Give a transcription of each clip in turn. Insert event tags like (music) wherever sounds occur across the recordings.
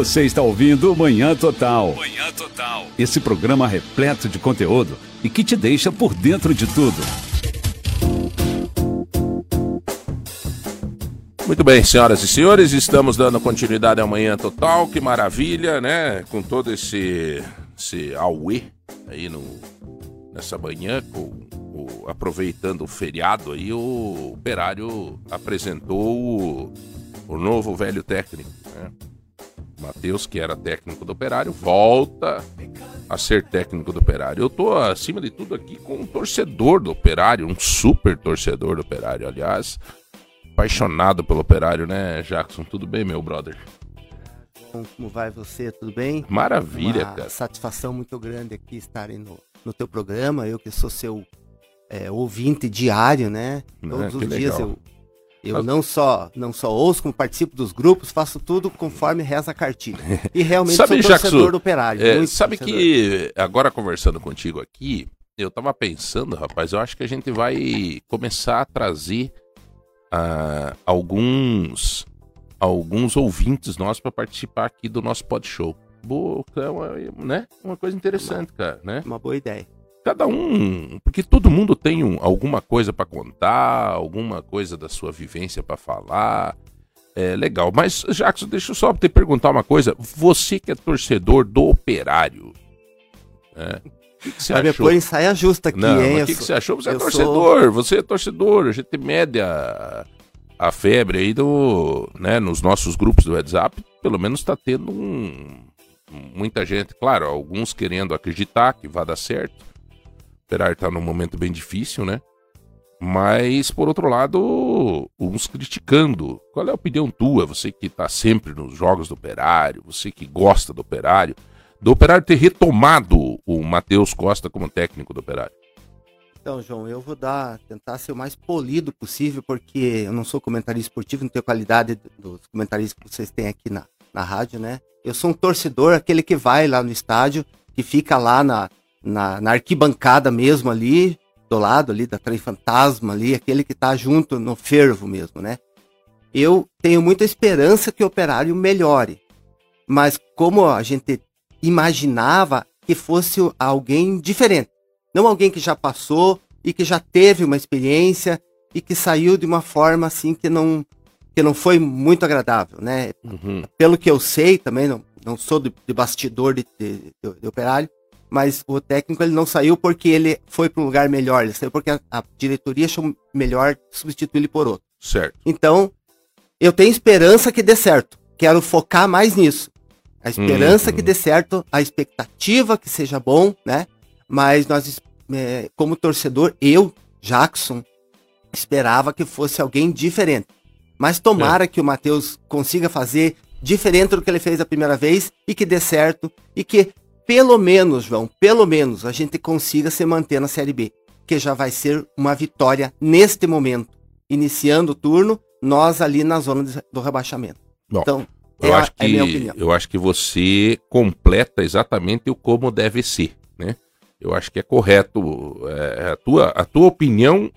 Você está ouvindo Manhã Total. Manhã Total. Esse programa repleto de conteúdo e que te deixa por dentro de tudo. Muito bem, senhoras e senhores, estamos dando continuidade ao Manhã Total, que maravilha, né? Com todo esse, esse auê aí no, nessa manhã, com, aproveitando o feriado aí, o Operário apresentou o, o novo velho técnico, né? Matheus, que era técnico do Operário, volta a ser técnico do Operário. Eu tô, acima de tudo, aqui com um torcedor do Operário, um super torcedor do Operário, aliás. Apaixonado pelo Operário, né, Jackson? Tudo bem, meu brother? Como vai você? Tudo bem? Maravilha, Uma cara. satisfação muito grande aqui estarem no, no teu programa. Eu que sou seu é, ouvinte diário, né? Todos É, os dias legal. eu, eu não só não só ouço, como participo dos grupos, faço tudo conforme reza a cartilha. E realmente Sabe, sou torcedor Jackson, do operário. É, sabe torcedor. que agora conversando contigo aqui, eu tava pensando, rapaz, eu acho que a gente vai começar a trazer ah, alguns alguns ouvintes nossos para participar aqui do nosso pod show. Boa, é uma, né? Uma coisa interessante, cara, né? Uma boa ideia. Cada um, porque todo mundo tem um- alguma coisa para contar, alguma coisa da sua vivência para falar. É legal. Mas, Jackson, deixa eu só te perguntar uma coisa. Você que é torcedor do Operário, né? o que, você achou? pôr em saia justa aqui, Não, hein? o que, que você achou? Você é eu sou- torcedor, você é torcedor. A gente mede a, a febre aí do, né, nos nossos grupos do WhatsApp. Pelo menos está tendo um, muita gente, claro, alguns querendo acreditar que vai dar certo. Operário está num momento bem difícil, né? Mas, por outro lado, uns criticando. Qual é a opinião tua? Você que está sempre nos jogos do Operário, você que gosta do Operário, do Operário ter retomado o Matheus Costa como técnico do Operário. Então, João, eu vou dar, tentar ser o mais polido possível, porque eu não sou comentarista esportivo, não tenho qualidade dos comentaristas que vocês têm aqui na, na rádio, né? Eu sou um torcedor, aquele que vai lá no estádio, que fica lá na, na, na arquibancada mesmo ali, do lado ali da Trem Fantasma ali, aquele que tá junto no fervo mesmo, né? Eu tenho muita esperança que o operário melhore, mas como a gente imaginava que fosse alguém diferente. Não alguém que já passou e que já teve uma experiência e que saiu de uma forma assim que não que não foi muito agradável, né? Uhum. Pelo que eu sei também, não, não sou de, de bastidor de, de- de operário, mas o técnico ele não saiu porque ele foi para um lugar melhor, ele saiu porque a, a diretoria achou melhor substituir ele por outro. Certo. Então, eu tenho esperança que dê certo. Quero focar mais nisso. A esperança Uhum. que dê certo, a expectativa que seja bom, né? Mas nós, é, como torcedor, eu, Jackson, esperava que fosse alguém diferente. Mas tomara que o Matheus consiga fazer diferente do que ele fez a primeira vez e que dê certo e que, pelo menos, João, pelo menos a gente consiga se manter na Série B. Que já vai ser uma vitória neste momento iniciando o turno, nós ali na zona do rebaixamento. Bom, então, Eu é, a- acho é minha que opinião. eu acho que você completa exatamente o como deve ser, né? Eu acho que é correto é, a tua a tua opinião.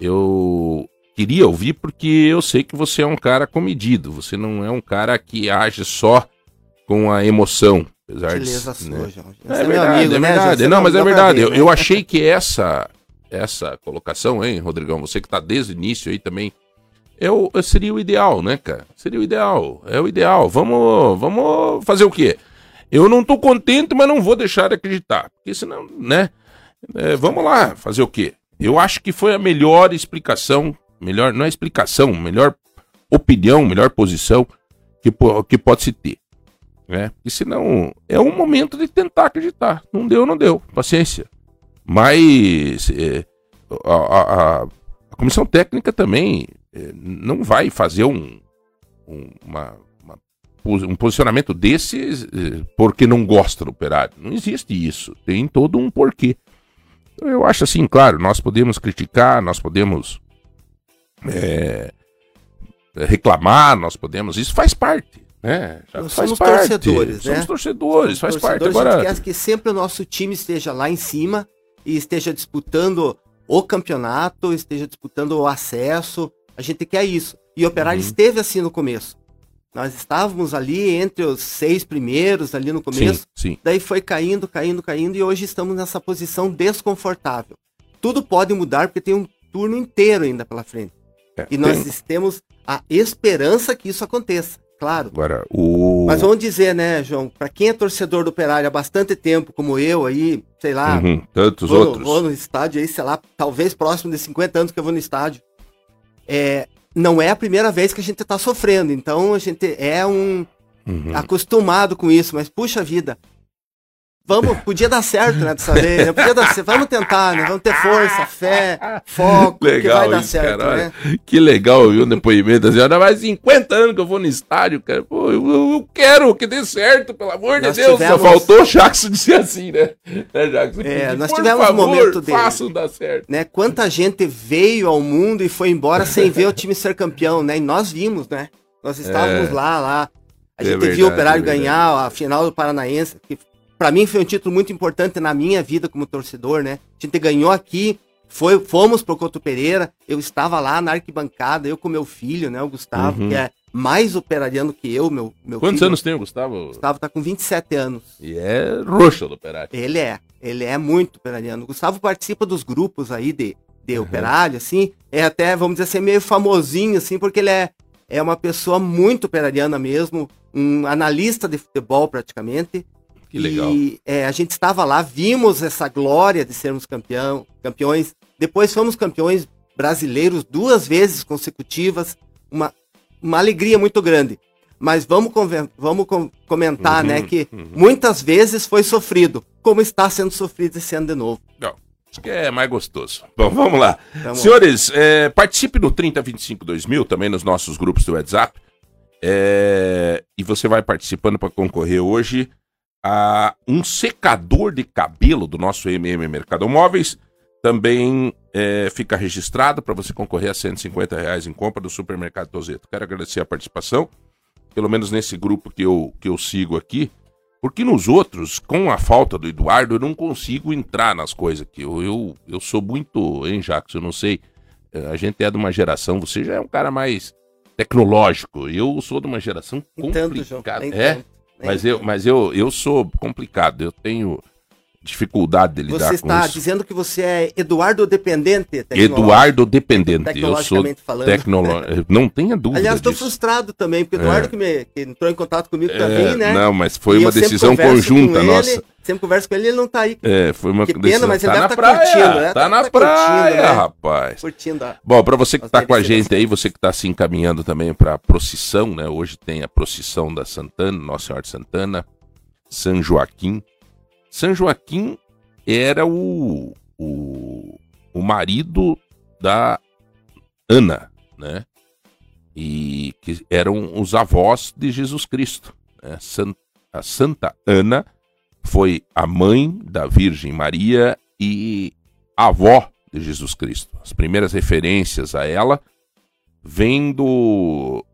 Eu queria ouvir porque eu sei que você é um cara comedido. Você não é um cara que age só com a emoção, apesar de Gentileza sua, né? É meu verdade, amigo, é né, verdade. Não, mas é verdade. ver, Eu, né? eu achei que essa essa colocação, hein, Rodrigão, você que tá desde o início aí também, é o, seria o ideal, né, cara? Seria o ideal. É o ideal. Vamos, vamos fazer o quê? Eu não tô contente, mas não vou deixar de acreditar. Porque senão, né? É, vamos lá, fazer o quê? Eu acho que foi a melhor explicação, melhor, não é explicação, melhor opinião, melhor posição que, que pode se ter. Né? E senão, é um momento de tentar acreditar. Não deu, não deu. Paciência. Mas é, a, a- a- comissão técnica também é, não vai fazer um, um, uma- uma um posicionamento desses eh, porque não gosta do operário. Não existe isso. Tem todo um porquê. Então, Eu acho assim, claro, nós podemos criticar, nós podemos é, reclamar, nós podemos. Isso faz parte. Né? Já Nós faz somos parte. torcedores, né? Somos torcedores, faz parte. Torcedores, A Agora, gente quer que sempre o nosso time esteja lá em cima e esteja disputando o campeonato, esteja disputando o acesso. A gente quer isso. E o Operário Uhum. esteve assim no começo. Nós estávamos ali entre os seis primeiros, ali no começo. Sim, sim. Daí foi caindo, caindo, caindo, e hoje estamos nessa posição desconfortável. Tudo pode mudar, porque tem um turno inteiro ainda pela frente. É, E nós tem- temos a esperança que isso aconteça, claro. Agora, o. Mas vamos dizer, né, João, para quem é torcedor do Operário há bastante tempo, como eu aí, sei lá, Uhum, tantos vou, outros. vou no estádio aí, sei lá, talvez próximo de 50 anos que eu vou no estádio. É, não é a primeira vez que a gente tá sofrendo, então a gente é um Uhum. acostumado com isso, mas puxa vida. Vamos, podia dar certo, né, dessa vez, né? Podia dar certo. Vamos tentar, né? Vamos ter força, fé, foco, que Legal vai dar isso, certo, cara. né? Que legal ouvir um depoimento assim. Olha, mais 50 anos que eu vou no estádio, cara. Pô, eu, eu- quero que dê certo, pelo amor Nós de Deus. tivemos- Só faltou o Jackson (laughs) dizer assim, né? né Jackson? É, nós Por tivemos um favor, momento dele. Façam dar certo. né? Quanta gente veio ao mundo e foi embora sem ver o time ser campeão, né? E nós vimos, né? Nós estávamos É. lá, lá. A É gente verdade, viu o Operário é ganhar a final do Paranaense, que para mim foi um título muito importante na minha vida como torcedor, né? A gente ganhou aqui, foi, fomos pro Couto Pereira, eu estava lá na arquibancada, eu com meu filho, né, o Gustavo, Uhum. que é mais operariano que eu, meu, meu Quantos filho. anos tem o Gustavo? O Gustavo tá com 27 anos. E é roxo do operário. Ele é, ele é muito operariano. O Gustavo participa dos grupos aí de, de operário, assim, é até, vamos dizer assim, meio famosinho, assim, porque ele é, é uma pessoa muito operariana mesmo, um analista de futebol praticamente. Que legal. E é, a gente estava lá, vimos essa glória de sermos campeão, campeões. Depois fomos campeões brasileiros duas vezes consecutivas, uma, uma alegria muito grande. Mas vamos, vamos com- comentar, Uhum, né, que uhum. muitas vezes foi sofrido, como está sendo sofrido esse ano de novo. Não, acho que é mais gostoso. Bom, vamos lá. Vamos Senhores, é, participe no 3025 2000, também nos nossos grupos do WhatsApp. É, e você vai participando para concorrer hoje a um secador de cabelo do nosso MM Mercado Móveis. Também é, fica registrado para você concorrer a 150 reais em compra do Supermercado Tozeto. Quero agradecer a participação, pelo menos nesse grupo que eu, que eu sigo aqui. Porque nos outros, com a falta do Eduardo, eu não consigo entrar nas coisas aqui. Eu, eu, eu sou muito, hein, Jacques? Eu não sei. eh, A gente é de uma geração, você já é um cara mais tecnológico. Eu sou de uma geração Nem tanto, João, complicada. É, tanto, mas eu, mas eu, eu sou complicado. Eu tenho dificuldade de lidar Você com está isso. dizendo que você é Eduardo dependente? Eduardo dependente. Eu sou tecnológico. (laughs) Não tenha dúvida Aliás, estou frustrado também, porque o Eduardo É. que, me, que entrou em contato comigo É, vir, né? Não, mas foi E uma decisão conjunta com ele, nossa. Sempre converso com ele, ele não tá aí É, foi uma Que pena, decisão. mas ele tá deve na tá praia, curtindo, né? Tá Tá- na tá curtindo, praia, né? rapaz. curtindo a... Bom, para você que está com a gente aí, você que está se encaminhando também para a procissão, né? Hoje tem a procissão da Santana, Nossa Senhora de Santana, São Joaquim. São Joaquim era o, o, o marido da Ana, né? E que eram os avós de Jesus Cristo. Né? San- a Santa Ana foi a mãe da Virgem Maria e avó de Jesus Cristo. As primeiras referências a ela vêm do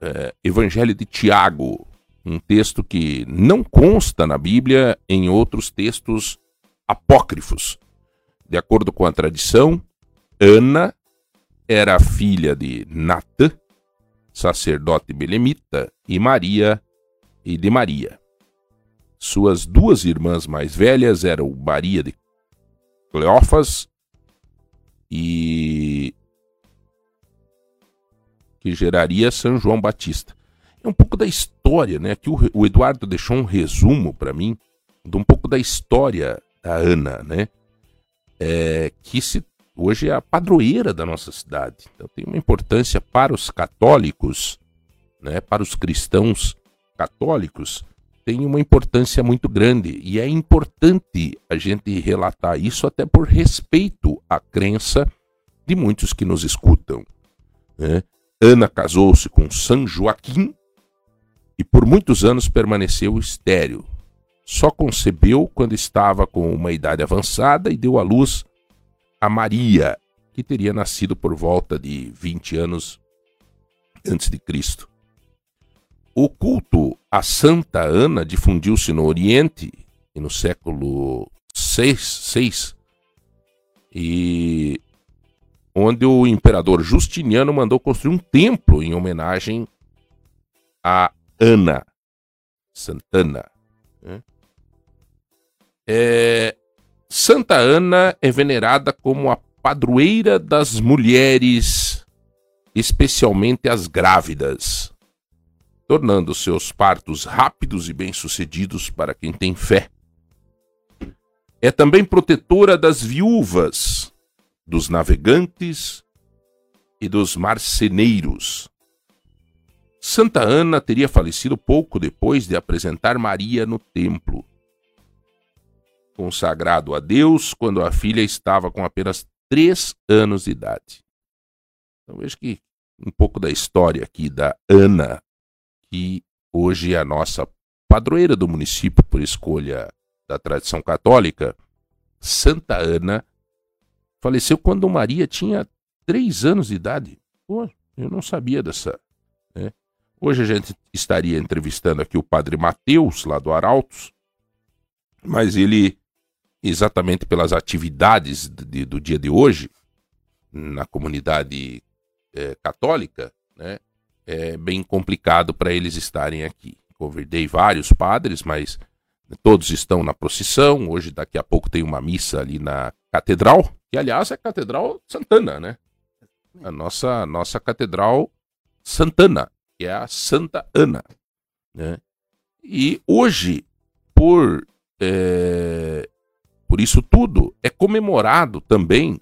é, Evangelho de Tiago, um texto que não consta na Bíblia em outros textos apócrifos. De acordo com a tradição, Ana era filha de Natã, sacerdote belemita, e Maria e de Maria. Suas duas irmãs mais velhas eram Maria de Cleófas e que geraria São João Batista. É um pouco da história, né? Que o, o Eduardo deixou um resumo para mim de um pouco da história da Ana, né? É, que se, hoje é a padroeira da nossa cidade. Então tem uma importância para os católicos, né? Para os cristãos católicos tem uma importância muito grande e é importante a gente relatar isso até por respeito à crença de muitos que nos escutam. né? Ana casou-se com São Joaquim e por muitos anos permaneceu estéril. Só concebeu quando estava com uma idade avançada e deu à luz a Maria, que teria nascido por volta de 20 anos antes de Cristo. O culto a Santa Ana difundiu-se no Oriente e no século VI, VI, e onde o imperador Justiniano mandou construir um templo em homenagem a Ana Santana. Né? É, Santa Ana é venerada como a padroeira das mulheres, especialmente as grávidas, tornando seus partos rápidos e bem-sucedidos para quem tem fé. É também protetora das viúvas, dos navegantes e dos marceneiros. Santa Ana teria falecido pouco depois de apresentar Maria no templo consagrado a Deus quando a filha estava com apenas três anos de idade. Então veja que um pouco da história aqui da Ana, que hoje é a nossa padroeira do município por escolha da tradição católica, Santa Ana, faleceu quando Maria tinha três anos de idade. Pô, eu não sabia dessa. Hoje a gente estaria entrevistando aqui o padre Mateus, lá do Arautos, mas ele exatamente pelas atividades de, do dia de hoje na comunidade é, católica, né, é bem complicado para eles estarem aqui. Convidei vários padres, mas todos estão na procissão. Hoje, daqui a pouco, tem uma missa ali na catedral, que aliás é a Catedral Santana, né? A nossa, nossa Catedral Santana, que é a Santa Ana. Né? E hoje, por é, por isso tudo é comemorado também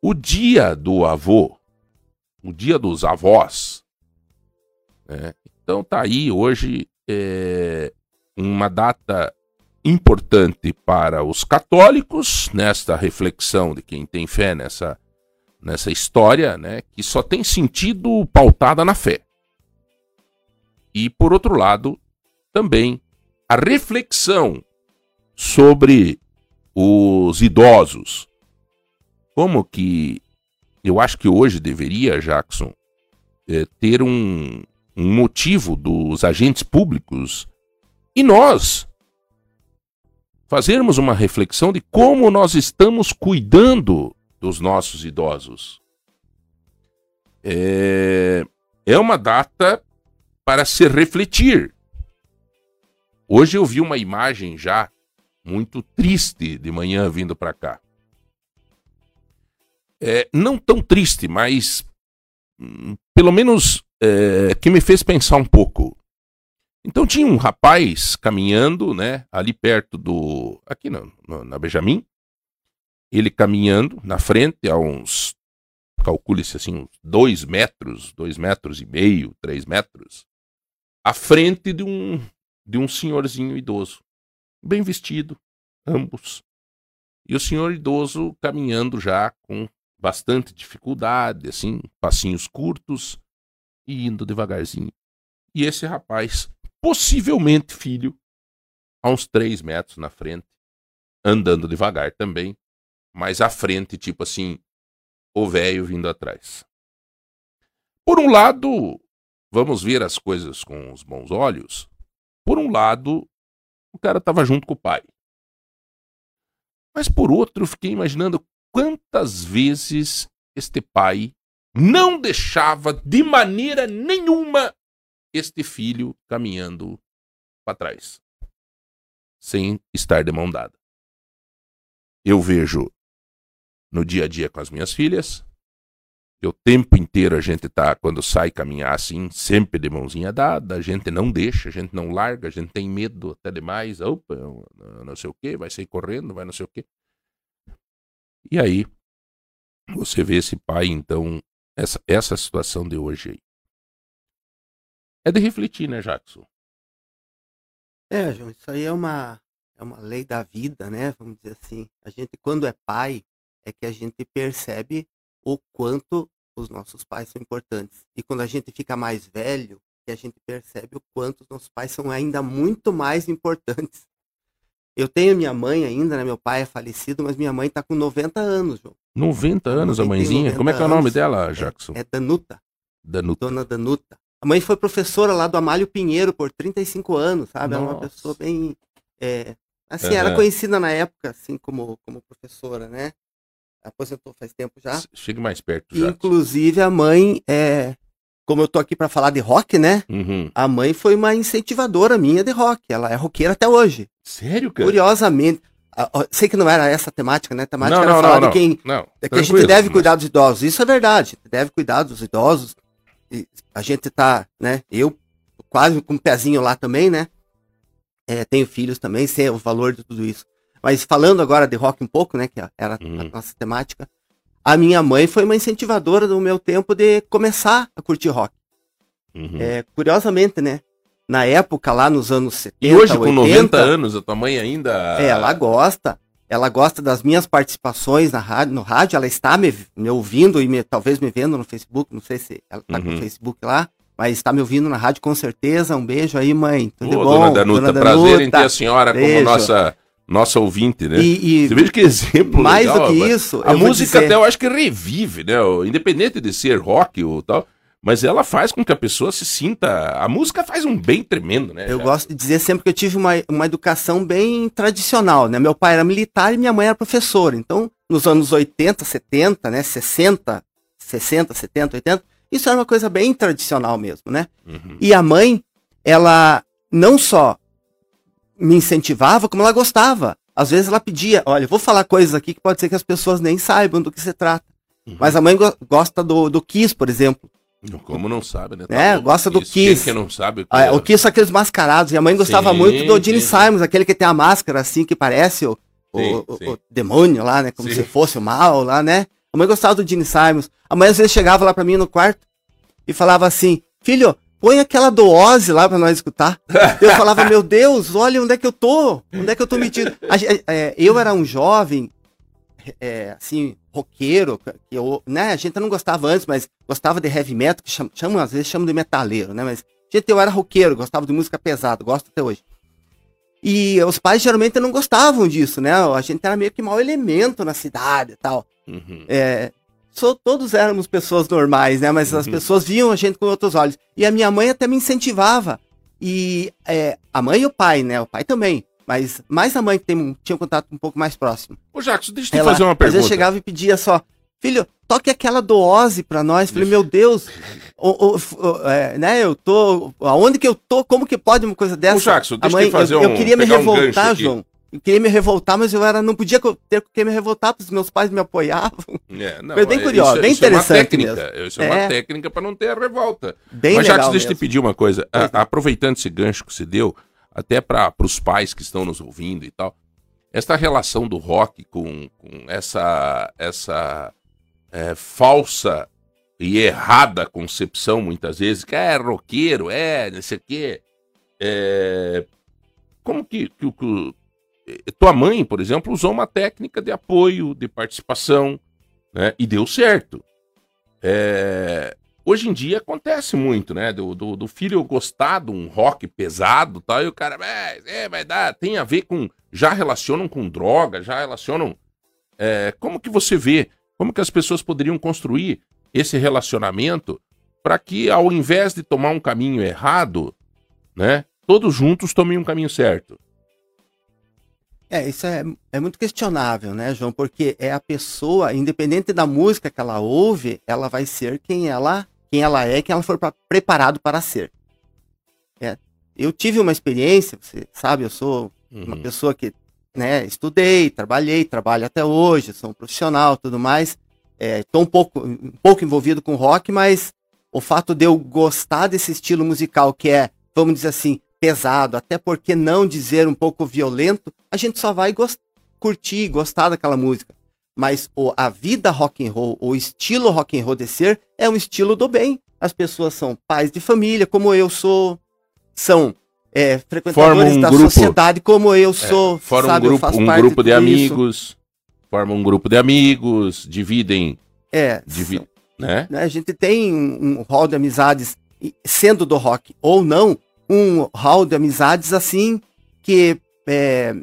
o dia do avô, o dia dos avós. Né? Então tá aí hoje é, uma data importante para os católicos nesta reflexão de quem tem fé nessa nessa história, né, que só tem sentido pautada na fé. E por outro lado, também a reflexão sobre os idosos. Como que eu acho que hoje deveria, Jackson, é, ter um, um motivo dos agentes públicos e nós fazermos uma reflexão de como nós estamos cuidando dos nossos idosos. É, é uma data para se refletir. Hoje eu vi uma imagem já muito triste de manhã vindo para cá. É, não tão triste, mas hum, pelo menos é, que me fez pensar um pouco. Então tinha um rapaz caminhando, né, ali perto do, aqui na, na Benjamin, ele caminhando na frente a uns, calcule-se assim, uns dois metros, dois metros e meio, três metros, à frente de um, de um senhorzinho idoso bem vestido, ambos. E o senhor idoso caminhando já com bastante dificuldade, assim, passinhos curtos e indo devagarzinho. E esse rapaz, possivelmente filho, a uns três metros na frente, andando devagar também, mas à frente, tipo assim, o velho vindo atrás. Por um lado, vamos ver as coisas com os bons olhos. Por um lado, o cara estava junto com o pai. Mas por outro, fiquei imaginando quantas vezes este pai não deixava de maneira nenhuma este filho caminhando para trás, sem estar de mão dada. Eu vejo no dia a dia com as minhas filhas, que o tempo inteiro a gente tá, quando sai caminhar assim, sempre de mãozinha dada, a gente não deixa, a gente não larga, a gente tem medo até demais, opa, não sei o que, vai sair correndo, vai não sei o que. E aí, você vê esse pai, então, essa, essa situação de hoje aí. É de refletir, né, Jackson? É, João, isso aí é uma, é uma lei da vida, né? Vamos dizer assim. A gente, quando é pai, é que a gente percebe o quanto os nossos pais são importantes. E quando a gente fica mais velho, que a gente percebe o quanto os nossos pais são ainda muito mais importantes. Eu tenho minha mãe ainda, né? Meu pai é falecido, mas minha mãe tá com 90 anos, João. 90 anos a mãezinha? Como é que é o nome dela, Jackson? É, é Danuta. Danuta. Dona Danuta. A mãe foi professora lá do Amálio Pinheiro por 35 anos, sabe? Nossa. Era uma pessoa bem. É, assim, era conhecida na época, assim, como, como professora, né? Aposentou faz tempo já. Chega mais perto já. Inclusive a mãe é como eu tô aqui para falar de rock, né? Uhum. A mãe foi uma incentivadora minha de rock. Ela é roqueira até hoje. Sério, cara? Curiosamente. Sei que não era essa a temática, né? A temática Não, era não, falar não, de quem. Não, É que a gente deve mas- cuidar dos idosos. Isso é verdade. Deve cuidar dos idosos. E a gente tá, né? Eu quase com um pezinho lá também, né? É, tenho filhos também, sei o valor de tudo isso. Mas falando agora de rock um pouco, né? Que era a Uhum. nossa temática. A minha mãe foi uma incentivadora do meu tempo de começar a curtir rock. Uhum. É, curiosamente, né? Na época, lá nos anos 70, E hoje, com 80, 90 anos, a tua mãe ainda. é, ela gosta. Ela gosta das minhas participações na rádio, no rádio. Ela está me, me ouvindo e me- talvez me vendo no Facebook. Não sei se ela está com Uhum. o Facebook lá. Mas está me ouvindo na rádio com certeza. Um beijo aí, mãe. Tudo Ô, bom? dona Danuta, prazer em ter a senhora como Beijo. nossa, nossa ouvinte, né? E, e Você veja que exemplo mais legal, do que isso, A música dizer- até eu acho que revive, né? Independente de ser rock ou tal, mas ela faz com que a pessoa se sinta. A música faz um bem tremendo, né? Eu cara? gosto de dizer sempre que eu tive uma, uma educação bem tradicional, né? Meu pai era militar e minha mãe era professora. Então, nos anos 80, 70, né? 60, 60, 70, 80, isso era uma coisa bem tradicional mesmo, né? Uhum. E a mãe, ela não só me incentivava, como ela gostava. Às vezes ela pedia, olha, eu vou falar coisas aqui que pode ser que as pessoas nem saibam do que se trata. Uhum. Mas a mãe go- gosta do, do Kiss, por exemplo. Como não sabe, né? É, louco. gosta do Isso, Kiss. Quem que não sabe Ah, é? o Kiss são aqueles mascarados. E a mãe gostava Sim, muito do Gene sim. Simons, aquele que tem a máscara assim, que parece o, Sim, o- sim. o demônio lá, né? Como se fosse o mal lá, né? A mãe gostava do Gene Simons. A mãe às vezes chegava lá pra mim no quarto e falava assim, filho, põe aquela do Ozzy lá pra nós escutar. (laughs) eu falava, meu Deus, olha onde é que eu tô. Onde é que eu tô metido? A gen- é, eu era um jovem, é, assim, roqueiro, que eu, né? A gente não gostava antes, mas gostava de heavy metal, que chama, chamam, às vezes chamam de metaleiro, né? Mas, gente, eu era roqueiro, gostava de música pesada, gosto até hoje. E os pais geralmente não gostavam disso, né? A gente era meio que mau elemento na cidade e tal. Uhum. É, todos éramos pessoas normais, né? Mas as Uhum. pessoas viam a gente com outros olhos. E a minha mãe até me incentivava. E é, a mãe e o pai, né? O pai também. Mas mais a mãe que tem, um- tinha um contato um pouco mais próximo. Ô, Jacques, deixa eu te fazer uma Às vezes pergunta. chegava e pedia só, filho, toque aquela do Ozzy pra nós. Falei, meu Deus, o- o- o- é, né? Eu tô. Aonde que eu tô? Como que pode uma coisa dessa? Ô, Jackson, deixa mãe, eu te fazer eu, eu um- queria me um revoltar, aqui. João. Eu queria me revoltar, mas eu era, não podia ter que me revoltar, porque os meus pais me apoiavam. É, não, Foi bem é- curioso, isso é- bem isso é uma interessante técnica, Isso é, uma É. técnica para não ter a revolta. Bem Mas, Jacques, deixa eu te mesmo. pedir uma coisa. A- não. aproveitando esse gancho que você deu, até para os pais que estão nos ouvindo e tal, essa relação do rock com, com essa, essa é, falsa e errada concepção, muitas vezes, que é roqueiro, é, não sei o quê. É, como que, que, que tua mãe, por exemplo, usou uma técnica de apoio, de participação, né? E deu certo. É, hoje em dia acontece muito, né? Do, do, do filho gostar de um rock pesado tal, e o cara, é, é, vai dar, tem a ver com. Já relacionam com droga, já relacionam. é, como que você vê? Como que as pessoas poderiam construir esse relacionamento para que, ao invés de tomar um caminho errado, né? Todos juntos tomem um caminho certo. É, isso é, é muito questionável, né, João? Porque é a pessoa, independente da música que ela ouve, ela vai ser quem ela, quem ela é, quem ela for pra, preparado para ser. É, eu tive uma experiência, você sabe, eu sou uma Uhum. pessoa que, né, estudei, trabalhei, trabalho até hoje, sou um profissional, tudo mais. Estou um pouco, um pouco envolvido com rock, mas o fato de eu gostar desse estilo musical que é, vamos dizer assim, pesado, até porque não dizer um pouco violento, a gente só vai gos- curtir, gostar daquela música. Mas o, a vida rock and roll, o estilo rock and roll de ser, é um estilo do bem. As pessoas são pais de família, como eu sou, são é, frequentadores um da grupo. sociedade, como eu sou, É, Forma sabe, um grupo, um grupo de amigos, forma um grupo de amigos, dividem, É, divi né? né? A gente tem um, um hall de amizades, sendo do rock ou não, um hall de amizades assim que é,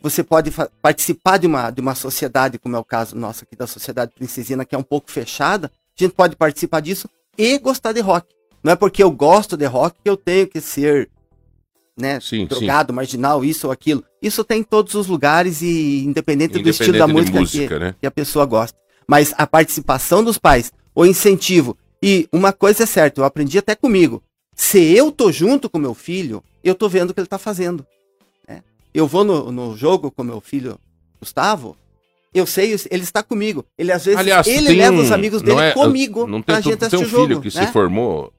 você pode participar de uma, de uma sociedade, como é o caso nosso aqui da Sociedade Princesina, que é um pouco fechada, a gente pode participar disso e gostar de rock. Não é porque eu gosto de rock que eu tenho que ser né, Sim, sim. drogado, marginal, isso ou aquilo. Isso tem em todos os lugares e independente, do estilo Independente da música, música, que, né? que a pessoa gosta. Mas a participação dos pais, o incentivo E uma coisa é certa, eu aprendi até comigo. Se eu tô junto com meu filho, eu tô vendo o que ele tá fazendo. né? Eu vou no, no jogo com meu filho Gustavo, eu sei, ele está comigo. Ele às vezes Aliás, ele tem leva os amigos não dele é- comigo Não tem, pra tu, gente tem um jogo. filho que né? se formou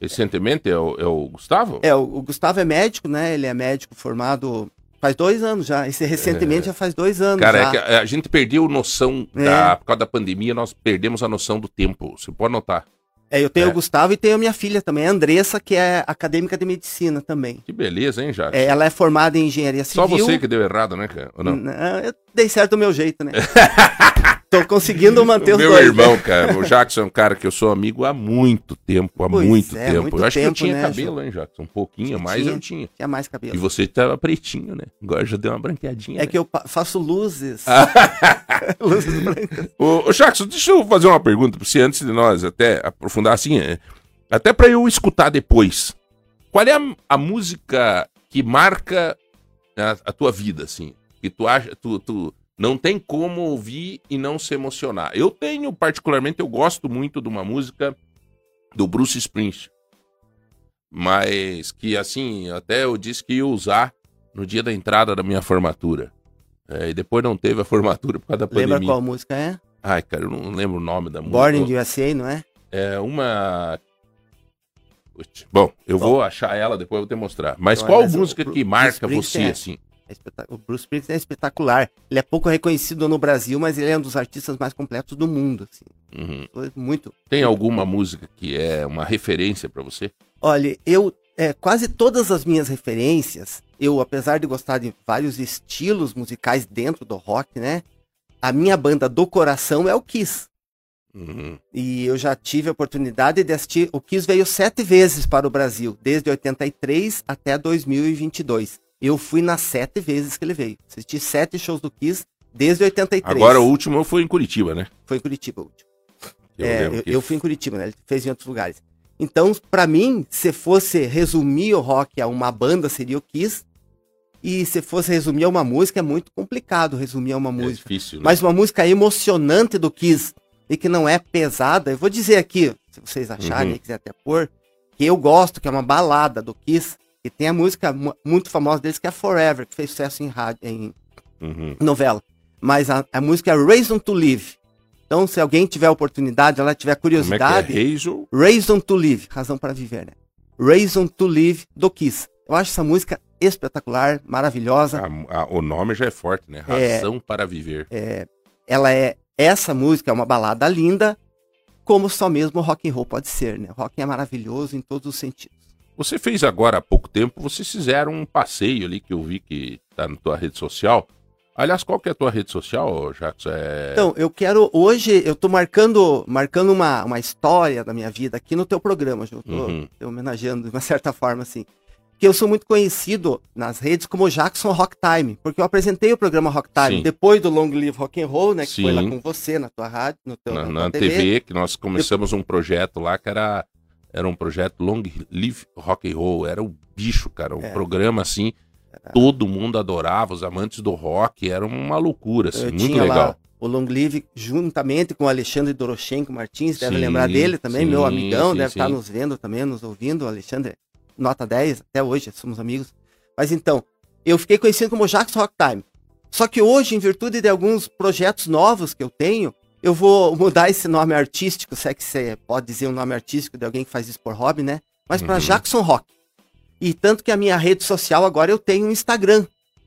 recentemente, é o, é o Gustavo? É, o, o Gustavo é médico, né? Ele é médico formado faz dois anos já. Esse recentemente já faz dois anos. É. Cara, já. é que a, a gente perdeu noção, É. da, por causa da pandemia, nós perdemos a noção do tempo. Você pode notar. É, eu tenho É. o Gustavo e tenho a minha filha também, a Andressa, que é acadêmica de medicina também. Que beleza, hein, Jacques? É, ela é formada em engenharia Só civil. você que deu errado, né, cara? Ou não? eu dei certo do meu jeito, né? (laughs) Tô conseguindo manter O os meu dois. irmão, né? cara, o Jackson é um cara que eu sou amigo há muito tempo, há Pois muito é, tempo. muito eu acho que eu tempo, tinha né, cabelo, hein, Jackson? Um pouquinho, tinha. eu tinha. Tinha mais cabelo. E você tava pretinho, né? Agora já deu uma branqueadinha. É né? que eu faço luzes. Ah. (laughs) luzes brancas. Ô, ô Jackson, deixa eu fazer uma pergunta pra você antes de nós até aprofundar assim, é, até pra eu escutar depois. Qual é a, a música que marca a, a tua vida, assim? Que tu acha, tu, tu não tem como ouvir e não se emocionar. Eu tenho, particularmente, eu gosto muito de uma música do Bruce Springsteen. Mas que, assim, até eu disse que ia usar no dia da entrada da minha formatura. É, e depois não teve a formatura por causa da Lembra pandemia. qual música é? Ai, cara, eu não lembro o nome da música. Born in the USA, não é? É uma. Bom, eu Bom. vou achar ela, depois eu vou te mostrar. Mas Então, qual mas o música Bru- que marca você, é- assim? É O Bruce Springsteen é espetacular. Ele é pouco reconhecido no Brasil, mas ele é um dos artistas mais completos do mundo. Assim. Uhum. Muito. Tem alguma música que é uma referência pra você? Olha, eu é, quase todas as minhas referências, eu apesar de gostar de vários estilos musicais dentro do rock, né? A minha banda do coração é o Kiss. Uhum. E eu já tive a oportunidade de assistir. O Kiss veio sete vezes para o Brasil, desde 83 até 2022. Eu fui nas sete vezes que ele veio. Assisti sete shows do Kiss desde 83. Agora o último foi em Curitiba, né? Foi em Curitiba o último. Eu É, eu, que- eu fui em Curitiba, né? Ele fez em outros lugares. Então, pra mim, se fosse resumir o rock a uma banda, seria o Kiss. E se fosse resumir a uma música, é muito complicado resumir a uma é música. difícil, né? Mas uma música emocionante do Kiss e que não é pesada, eu vou dizer aqui, se vocês acharem Uhum. e quiser até pôr, que eu gosto, que é uma balada do Kiss, e tem a música mu- muito famosa deles que é Forever, que fez sucesso em rádio, em Uhum. novela. Mas a, a música é Reason to Live. Então, se alguém tiver oportunidade, ela tiver Como é que curiosidade, é? Hazel? Reason to Live, razão para viver, né? Reason to Live do Kiss. Eu acho essa música espetacular, maravilhosa. A- a- o nome já é forte, né? É. Razão para viver. Ela é essa música é uma balada linda, como só mesmo rock and roll pode ser, né? Rock é maravilhoso em todos os sentidos. Você fez agora há pouco tempo, vocês fizeram um passeio ali que eu vi que tá na tua rede social. Aliás, qual que é a tua rede social, Jackson? É... Então, eu quero hoje, eu tô marcando, marcando uma, uma história da minha vida aqui no teu programa, Ju. Eu tô Uhum. te homenageando de uma (laughs) certa forma, assim. Que eu sou muito conhecido nas redes como Jackson Rock Time, porque eu apresentei o programa Rock Time Sim. depois do Long Live Rock and Roll, né? Que foi lá Sim. com você, na tua rádio, no teu, na, na na tua TV. que nós começamos um projeto lá que era, era um projeto Long Live Rock and Roll, era o bicho, cara, um É. programa assim, todo mundo adorava, os amantes do rock, era uma loucura, assim, Eu muito legal. lá o Long Live juntamente com o Alexandre Doroshenko Martins, deve Sim, lembrar dele também, meu sim, amigão, sim, deve estar sim. nos vendo também, nos ouvindo, Alexandre, nota 10, até hoje somos amigos. Mas então, eu fiquei conhecido como Jackson Rock Time. Só que hoje, em virtude de alguns projetos novos que eu tenho, eu vou mudar esse nome artístico, se é que você pode dizer um nome artístico de alguém que faz isso por hobby, né? Mas para Uhum. Jackson Rock. E tanto que a minha rede social agora eu tenho um Instagram.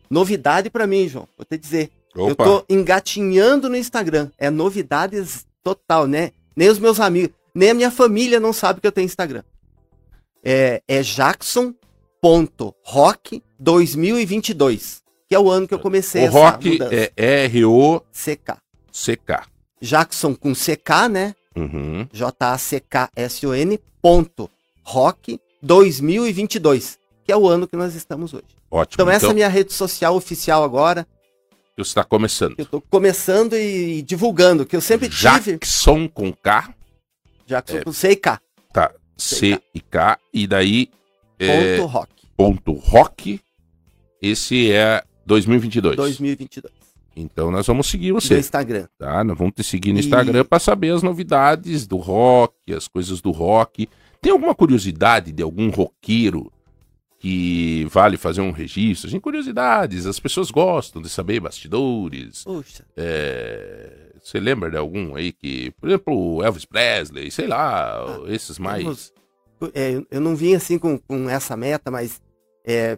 Novidade para mim, João, vou te dizer. Eu Opa, tô engatinhando no Instagram. É novidades total, né? Nem os meus amigos, nem a minha família não sabe que eu tenho Instagram. É, é jackson.rock 2022, que é o ano que eu comecei o essa rock mudança. é R-O-C-K. CK. Jackson com CK, né? Uhum. J-A-C-K-S-O-N ponto rock 2022, que é o ano que nós estamos hoje. Ótimo. Então, essa é a minha rede social oficial agora, você está começando. que eu tô começando e divulgando, que eu sempre tive. Jackson com K, Jackson É. com CK. tá? C e K, e daí é, Ponto rock. ponto rock. Esse é 2022. 2022. Então nós vamos seguir no você, Instagram. tá? Nós vamos te seguir no E- Instagram para saber as novidades do rock, as coisas do rock. Tem alguma curiosidade de algum roqueiro que vale fazer um registro? Assim, curiosidades, as pessoas gostam de saber bastidores. Puxa, É, Você lembra de algum aí que, por exemplo, Elvis Presley, sei lá, esses mais. temos- é, eu- eu não vim assim com, com essa meta, mas é,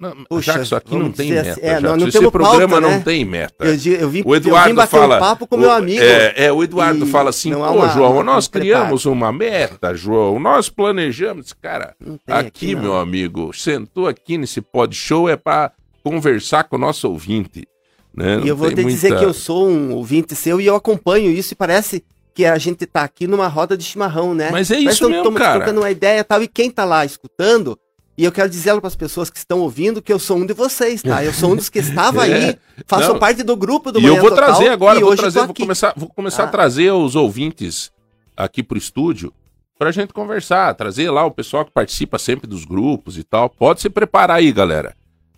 Não, Puxa, já que isso aqui não tem dizer meta. assim, é, já. não- não Esse programa pauta, né? não tem meta. eu, eu vim, O eu Eduardo vim bater fala. um papo com o- meu amigo. É, é, o Eduardo fala assim: pô, uma- João, uma- nós um preparo." criamos uma meta, João. Nós planejamos. Cara, aqui, não. meu amigo, sentou aqui nesse pod show é pra conversar com o nosso ouvinte. Né? E eu vou te dizer muita- que eu sou um ouvinte seu e eu acompanho isso e parece que a gente tá aqui numa roda de chimarrão, né? Mas é isso que mesmo, estamos cara. trocando uma ideia e tal. E quem tá lá escutando, e eu quero dizer para as pessoas que estão ouvindo que eu sou um de vocês, tá? Eu sou um dos que estava (laughs) aí, faço Não. parte do grupo do E eu vou Total, trazer agora, e vou, hoje trazer, vou começar, vou começar a Ah. trazer os ouvintes aqui pro estúdio pra gente conversar, trazer lá o pessoal que participa sempre dos grupos e tal. Pode se preparar aí, galera,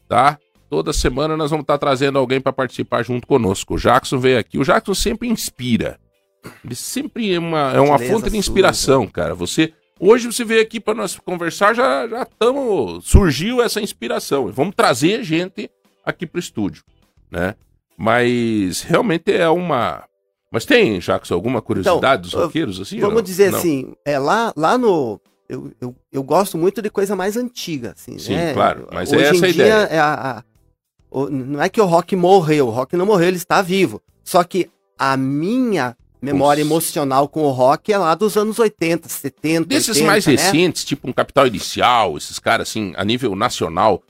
tá? Toda semana nós vamos estar trazendo alguém pra participar junto conosco. O Jackson veio aqui. O Jackson sempre inspira. Ele sempre é uma, é uma Beleza fonte de sua, inspiração, cara. Você hoje você veio aqui para nós conversar, já já estamos surgiu essa inspiração. Vamos trazer gente aqui pro estúdio, né? Mas realmente é uma Mas tem, Jackson, alguma curiosidade dos Então, roqueiros assim? Vamos dizer Não. assim, é, lá, lá no. Eu, eu, eu gosto muito de coisa mais antiga, assim, Sim, né? claro, mas é Hoje essa a em dia, ideia. é a- a- o- não é que o rock morreu, o rock não morreu, ele está vivo. Só que a minha memória emocional com o rock é lá dos anos 80, 70, Desses 80, mais né? recentes, tipo um Capital Inicial, esses caras assim, a nível nacional,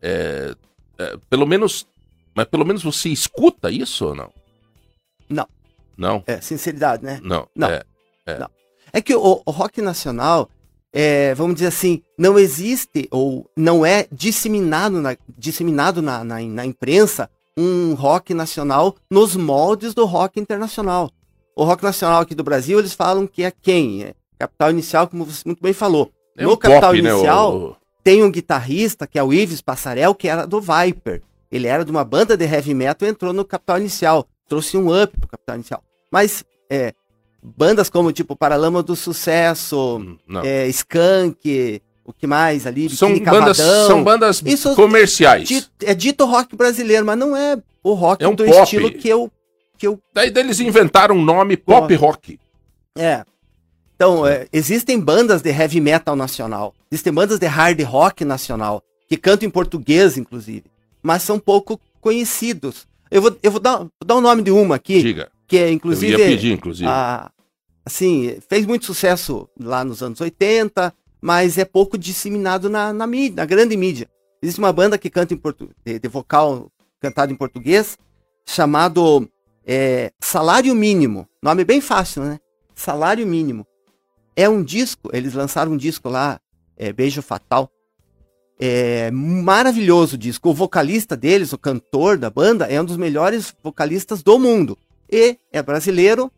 é, é, pelo menos, mas pelo menos você escuta isso ou não? Não. Não, É, sinceridade, né? não. Não. É, É que o, o rock nacional, é, vamos dizer assim, não existe ou não é disseminado na, disseminado na, na, na imprensa um rock nacional nos moldes do rock internacional. O rock nacional aqui do Brasil, eles falam que é quem? É Capital Inicial, como você muito bem falou. é no um Capital pop, né, Inicial, o- tem um guitarrista, que é o Ives Passarel, que era do Viper. Ele era de uma banda de heavy metal e entrou no Capital Inicial. Trouxe um up pro Capital Inicial. Mas é, bandas como tipo Paralama do Sucesso, Hum, é, Skank, o que mais ali? são, bandas, são bandas Isso- comerciais. Di- é dito rock brasileiro, mas não é o rock É um do pop. estilo que eu, que eu Daí, eles inventaram um nome pop rock. É. Então, é, existem bandas de heavy metal nacional, existem bandas de hard rock nacional, que cantam em português, inclusive, mas são pouco conhecidos. Eu vou, eu vou, dar, vou dar o nome de uma aqui, Diga. que é, Eu inclusive, ia pedir, inclusive. a- assim, fez muito sucesso lá nos anos 80, mas é pouco disseminado na, na mídia, na grande mídia. Existe uma banda que canta em portu de, de vocal cantado em português, chamado é, Salário Mínimo. Nome bem fácil, né? Salário Mínimo. É um disco, eles lançaram um disco lá, é, Beijo Fatal. É maravilhoso o disco. O vocalista deles, o cantor da banda, é um dos melhores vocalistas do mundo. E é brasileiro,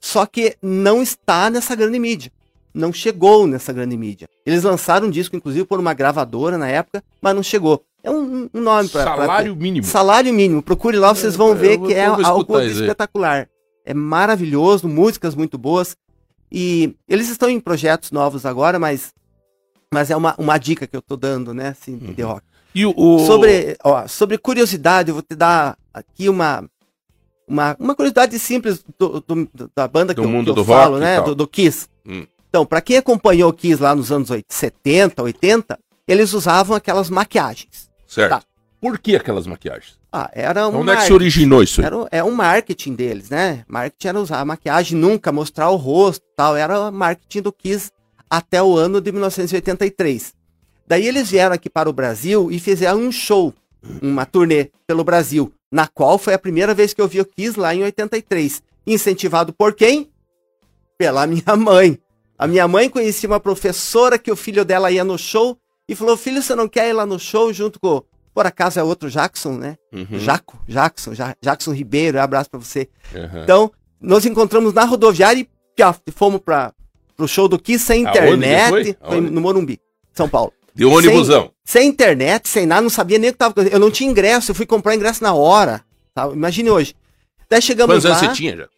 só que não está nessa grande mídia. Não chegou nessa grande mídia. Eles lançaram um disco, inclusive, por uma gravadora na época, mas não chegou. É um, um nome para Salário mínimo. Salário mínimo. Procure lá, vocês vão Eu ver vou- que é eu algo aí. espetacular. É maravilhoso, músicas muito boas. E eles estão em projetos novos agora, mas, mas é uma, uma dica que eu tô dando, né, assim, de Uhum. rock. E o, o- Sobre, ó, sobre curiosidade, eu vou te dar aqui uma, uma, uma curiosidade simples do, do- do- da banda que Do eu, mundo que eu do falo, rock né, do, do Kiss. Hum. Então, para quem acompanhou o Kiss lá nos anos 80, 70, 80, eles usavam aquelas maquiagens. Certo. Tá. Por que aquelas maquiagens? Ah, era um Onde é que se originou isso aí? Era, o- é um marketing deles, né? Marketing era usar a maquiagem, nunca mostrar o rosto tal. Era o marketing do Kiss até o ano de 1983. Daí eles vieram aqui para o Brasil e fizeram um show, uma turnê pelo Brasil, na qual foi a primeira vez que eu vi o Kiss lá em 83. Incentivado por quem? Pela minha mãe. A minha mãe conhecia uma professora que o filho dela ia no show e falou: Filho, você não quer ir lá no show junto com. Por acaso é outro Jackson, né? Uhum, Jaco, Jackson, Ja- Jackson Ribeiro, abraço pra você. uhum. Então, nós encontramos na rodoviária e piaf, fomos para pro show do Kiss sem internet. foi? Foi no Morumbi, São Paulo. De ônibusão. Sem internet, sem nada, não sabia nem o que tava acontecendo. Eu não tinha ingresso, eu fui comprar ingresso na hora. tal. Imagine hoje. Daí chegamos Quantos lá. anos você tinha já?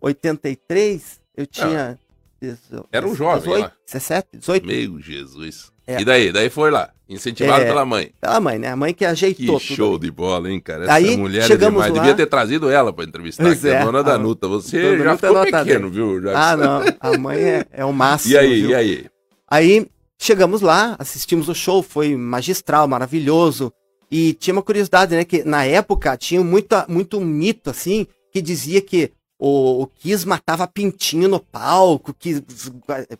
83, eu tinha. dezo- Era um jovem 18, lá. 17, 18. Meu Jesus. É. E daí? Daí foi lá. Incentivado É. pela mãe. Pela mãe, né? A mãe que Que ajeitou tudo. show de bola, hein, cara? Essa Aí, mulher é demais. lá- Devia ter trazido ela pra entrevistar, Pois que é a é, dona da a- Nuta. Você Dona já é ficou pequeno, 10. viu? Já que Ah, não. A mãe é, é o máximo. (laughs) E aí, viu? e aí? Aí chegamos lá, assistimos o show, foi magistral, maravilhoso. E tinha uma curiosidade, né? Que na época tinha muita, muito mito, assim, que dizia que o, o Kiss matava pintinho no palco, que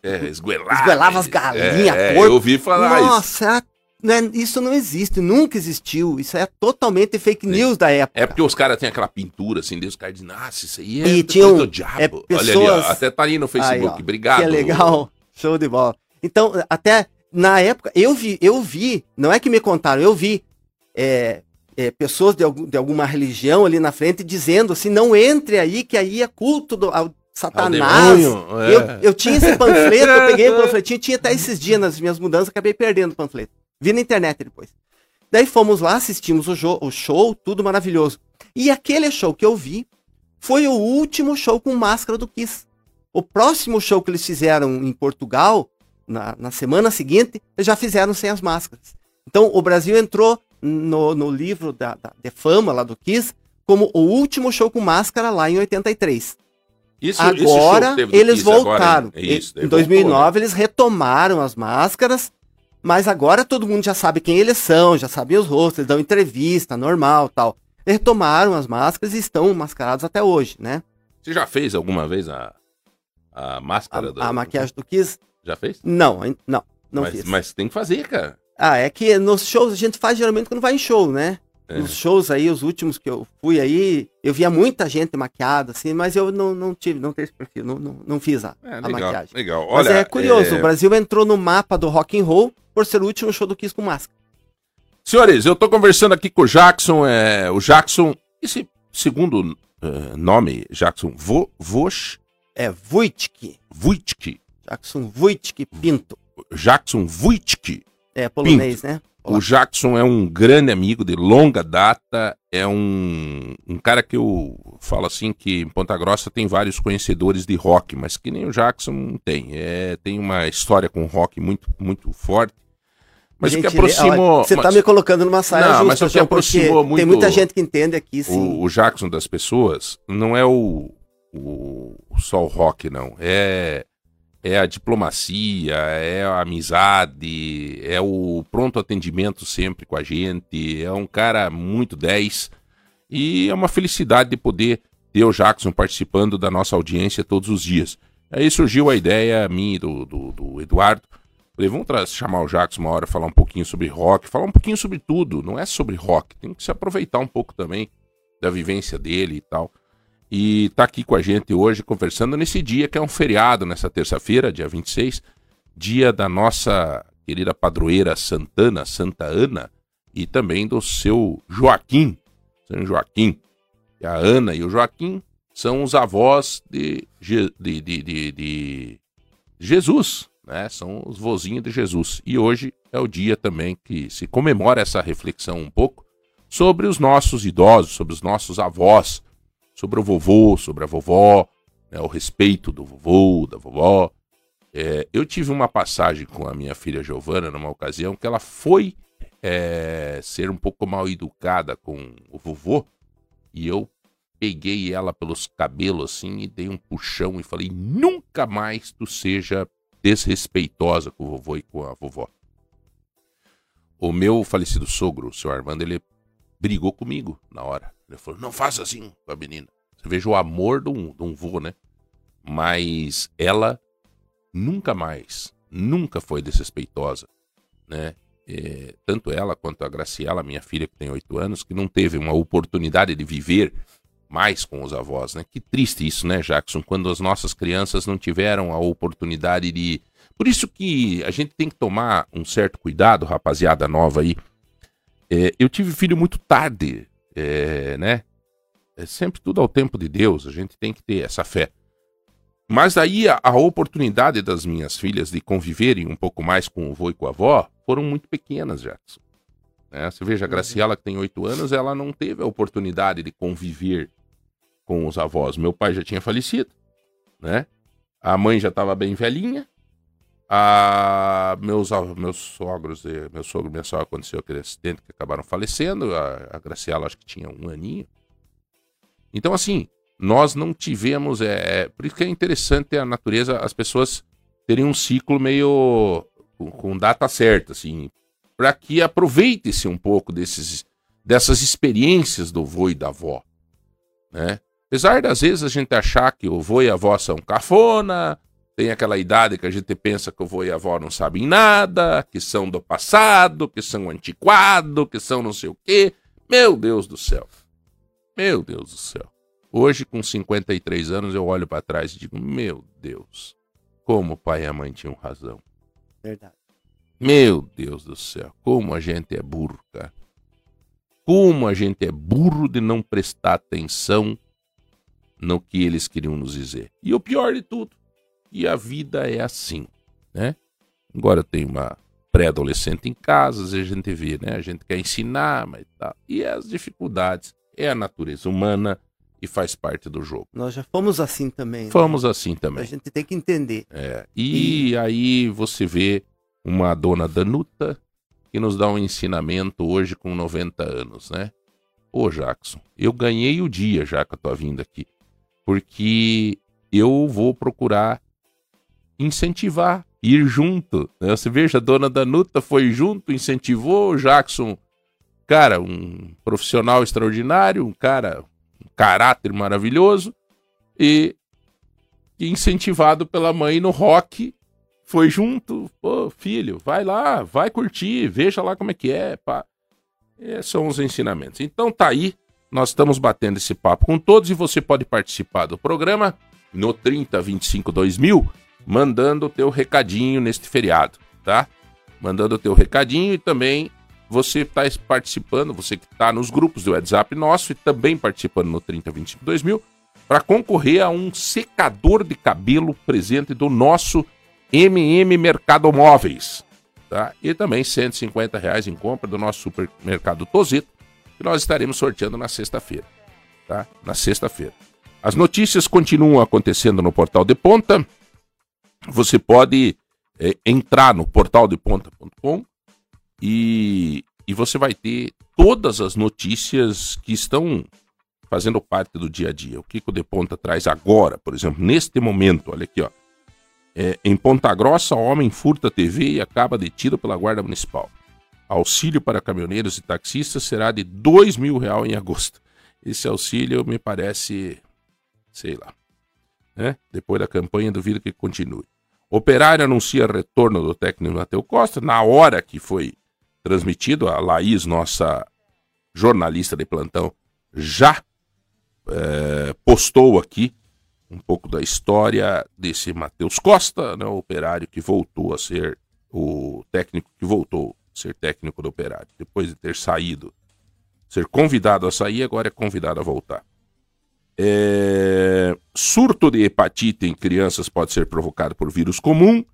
É, esguelava. Esguelava as galinhas, é, é, porco. Eu ouvi falar isso. Nossa, né, isso não existe, nunca existiu. Isso é totalmente fake news da época. É porque os caras têm aquela pintura assim, Deus, os caras dizem, nossa, isso aí é E tinham, do diabo. é, Olha ali, pessoas- ó, até tá aí no Facebook. Aí, ó, Obrigado. Que é legal, show de bola. Então, até na época, eu vi, eu vi, não é que me contaram, eu vi é, é, pessoas de, algum- de alguma religião ali na frente dizendo assim, não entre aí, que aí é culto do, ao Ao Satanás. demônio, é. Eu, eu tinha esse panfleto, eu peguei o (laughs) panfletinho, tinha até esses dias nas minhas mudanças, acabei perdendo o panfleto. Vi na internet depois. Daí fomos lá, assistimos o, o show, tudo maravilhoso. E aquele show que eu vi foi o último show com máscara do Kiss. O próximo show que eles fizeram em Portugal, na, na semana seguinte, eles já fizeram sem as máscaras. Então o Brasil entrou no, no livro da, da, de fama lá do Kiss como o último show com máscara lá em 83. Isso- Agora do eles Kiss agora, voltaram. é isso, em voltou, 2009 eles retomaram as máscaras, mas agora todo mundo já sabe quem eles são, já sabe os rostos, eles dão entrevista, normal, tal. Eles retomaram as máscaras e estão mascarados até hoje, né? Você já fez alguma vez a, a máscara? do- A, a maquiagem do Kiss? Já fez? Não, não, não mas, fiz. mas tem que fazer, cara. Ah, é que nos shows a gente faz geralmente quando vai em show, né? É. Nos shows aí, os últimos que eu fui aí, eu via muita gente maquiada, assim, mas eu não, não tive, não tenho esse perfil, não, não, não fiz a, É, a legal, maquiagem. legal. Mas Olha, é curioso, é, o Brasil entrou no mapa do rock and roll por ser o último show do Kiss com máscara. Senhores, eu tô conversando aqui com o Jackson. É, o Jackson, esse segundo eh, nome, Jackson Vo, Vosch, É Wojcik, Wojcik. Jackson Wojcik Pinto. Jackson Wojcik. É polonês, né? O Jackson é um grande amigo de longa data, é um, um cara que eu falo assim que em Ponta Grossa tem vários conhecedores de rock, mas que nem o Jackson tem. É, tem uma história com rock muito, muito forte. Mas o que aproximou. Você tá mas me colocando numa saia Não, justa, mas o que aproximou muito tem muita gente que entende aqui, sim. o, o Jackson das pessoas não é o, o só o rock, não. É, é a diplomacia, é a amizade, é o pronto atendimento sempre com a gente. É um cara muito 10 e é uma felicidade de poder ter o Jackson participando da nossa audiência todos os dias. Aí surgiu a ideia minha e do, do, do Eduardo. Falei, vamos chamar o Jackson uma hora, falar um pouquinho sobre rock, falar um pouquinho sobre tudo. Não é sobre rock, tem que se aproveitar um pouco também da vivência dele e tal. E tá aqui com a gente hoje conversando nesse dia que é um feriado, nessa terça-feira, dia 26, dia da nossa querida padroeira Santana, Santa Ana, e também do seu Joaquim, São Joaquim. E a Ana e o Joaquim são os avós de, Je- de, de, de- de Jesus, né? São os vozinhos de Jesus. E hoje é o dia também que se comemora essa reflexão um pouco sobre os nossos idosos, sobre os nossos avós, sobre o vovô, sobre a vovó, né, o respeito do vovô, da vovó. É, eu tive uma passagem com a minha filha Giovana numa ocasião que ela foi é, ser um pouco mal educada com o vovô e eu peguei ela pelos cabelos assim e dei um puxão e falei: nunca mais tu seja desrespeitosa com o vovô e com a vovó. O meu falecido sogro, o seu Armando, ele brigou comigo na hora. Ele falou: não faça assim com a menina. Você veja o amor de um, de um vô, né? Mas ela nunca mais, nunca foi desrespeitosa, né? É, tanto ela quanto a Graciela, minha filha que tem oito anos, que não teve uma oportunidade de viver mais com os avós, né? Que triste isso, né, Jackson? Quando as nossas crianças não tiveram a oportunidade de. Por isso que a gente tem que tomar um certo cuidado, rapaziada nova aí. É, eu tive filho muito tarde, é, né? É sempre tudo ao tempo de Deus, a gente tem que ter essa fé. Mas aí a, a oportunidade das minhas filhas de conviverem um pouco mais com o avô e com a avó foram muito pequenas, Jackson. Né? Você veja, a Graciela, que tem oito anos, ela não teve a oportunidade de conviver com os avós. Meu pai já tinha falecido, né? A mãe já estava bem velhinha. A, meus, meus sogros, meu sogro e minha sogra aconteceu aquele acidente que acabaram falecendo. A, a Graciela acho que tinha um aninho. Então, assim, nós não tivemos. É, é, por isso que é interessante a natureza, as pessoas terem um ciclo meio com, com data certa, assim, para que aproveite-se um pouco desses, dessas experiências do vô e da avó, né? Apesar das vezes a gente achar que o vô e a avó são cafona, tem aquela idade que a gente pensa que o vô e a avó não sabem nada, que são do passado, que são antiquado, que são não sei o quê. Meu Deus do céu. Meu Deus do céu. Hoje, com 53 anos, eu olho para trás e digo: Meu Deus, como o pai e a mãe tinham razão. Verdade. Meu Deus do céu, como a gente é burro, cara. Como a gente é burro de não prestar atenção no que eles queriam nos dizer. E o pior de tudo, e a vida é assim, né? Agora tem uma pré-adolescente em casa, a gente vê, né? A gente quer ensinar, mas tal. E as dificuldades é a natureza humana e faz parte do jogo. Nós já fomos assim também. Né? Fomos assim também. A gente tem que entender. É. E, e aí você vê uma dona Danuta que nos dá um ensinamento hoje com 90 anos, né? Ô Jackson, eu ganhei o dia já que eu tô vindo aqui, porque eu vou procurar incentivar, ir junto. Né? Você veja, a dona Danuta foi junto, incentivou o Jackson, cara, um profissional extraordinário, um cara, um caráter maravilhoso, e incentivado pela mãe no rock, foi junto, pô, filho, vai lá, vai curtir, veja lá como é que é, pá. Esses são os ensinamentos. Então tá aí, nós estamos batendo esse papo com todos e você pode participar do programa no 3025 2000, mandando o teu recadinho neste feriado, tá? Mandando o teu recadinho e também você está participando, você que está nos grupos do WhatsApp nosso e também participando no 3025 2000, para concorrer a um secador de cabelo presente do nosso MM Mercado Móveis. Tá? E também 150 reais em compra do nosso supermercado Tosito, que nós estaremos sorteando na sexta-feira. Tá? Na sexta-feira. As notícias continuam acontecendo no Portal de Ponta. Você pode é, entrar no portaldeponta.com e, e você vai ter todas as notícias que estão fazendo parte do dia a dia. O que, o De Ponta traz agora, por exemplo, neste momento, olha aqui, ó. É, em Ponta Grossa, homem furta TV e acaba detido pela Guarda Municipal. Auxílio para caminhoneiros e taxistas será de dois mil reais em agosto. Esse auxílio me parece, sei lá, né? Depois da campanha, duvido que continue. Operário anuncia retorno do técnico Matheus Costa. Na hora que foi transmitido, a Laís, nossa jornalista de plantão, já é, postou aqui um pouco da história desse Matheus Costa, né, o operário que voltou a ser o técnico que voltou a ser técnico do operário, depois de ter saído, ser convidado a sair, agora é convidado a voltar. É... Surto de hepatite em crianças pode ser provocado por vírus comum.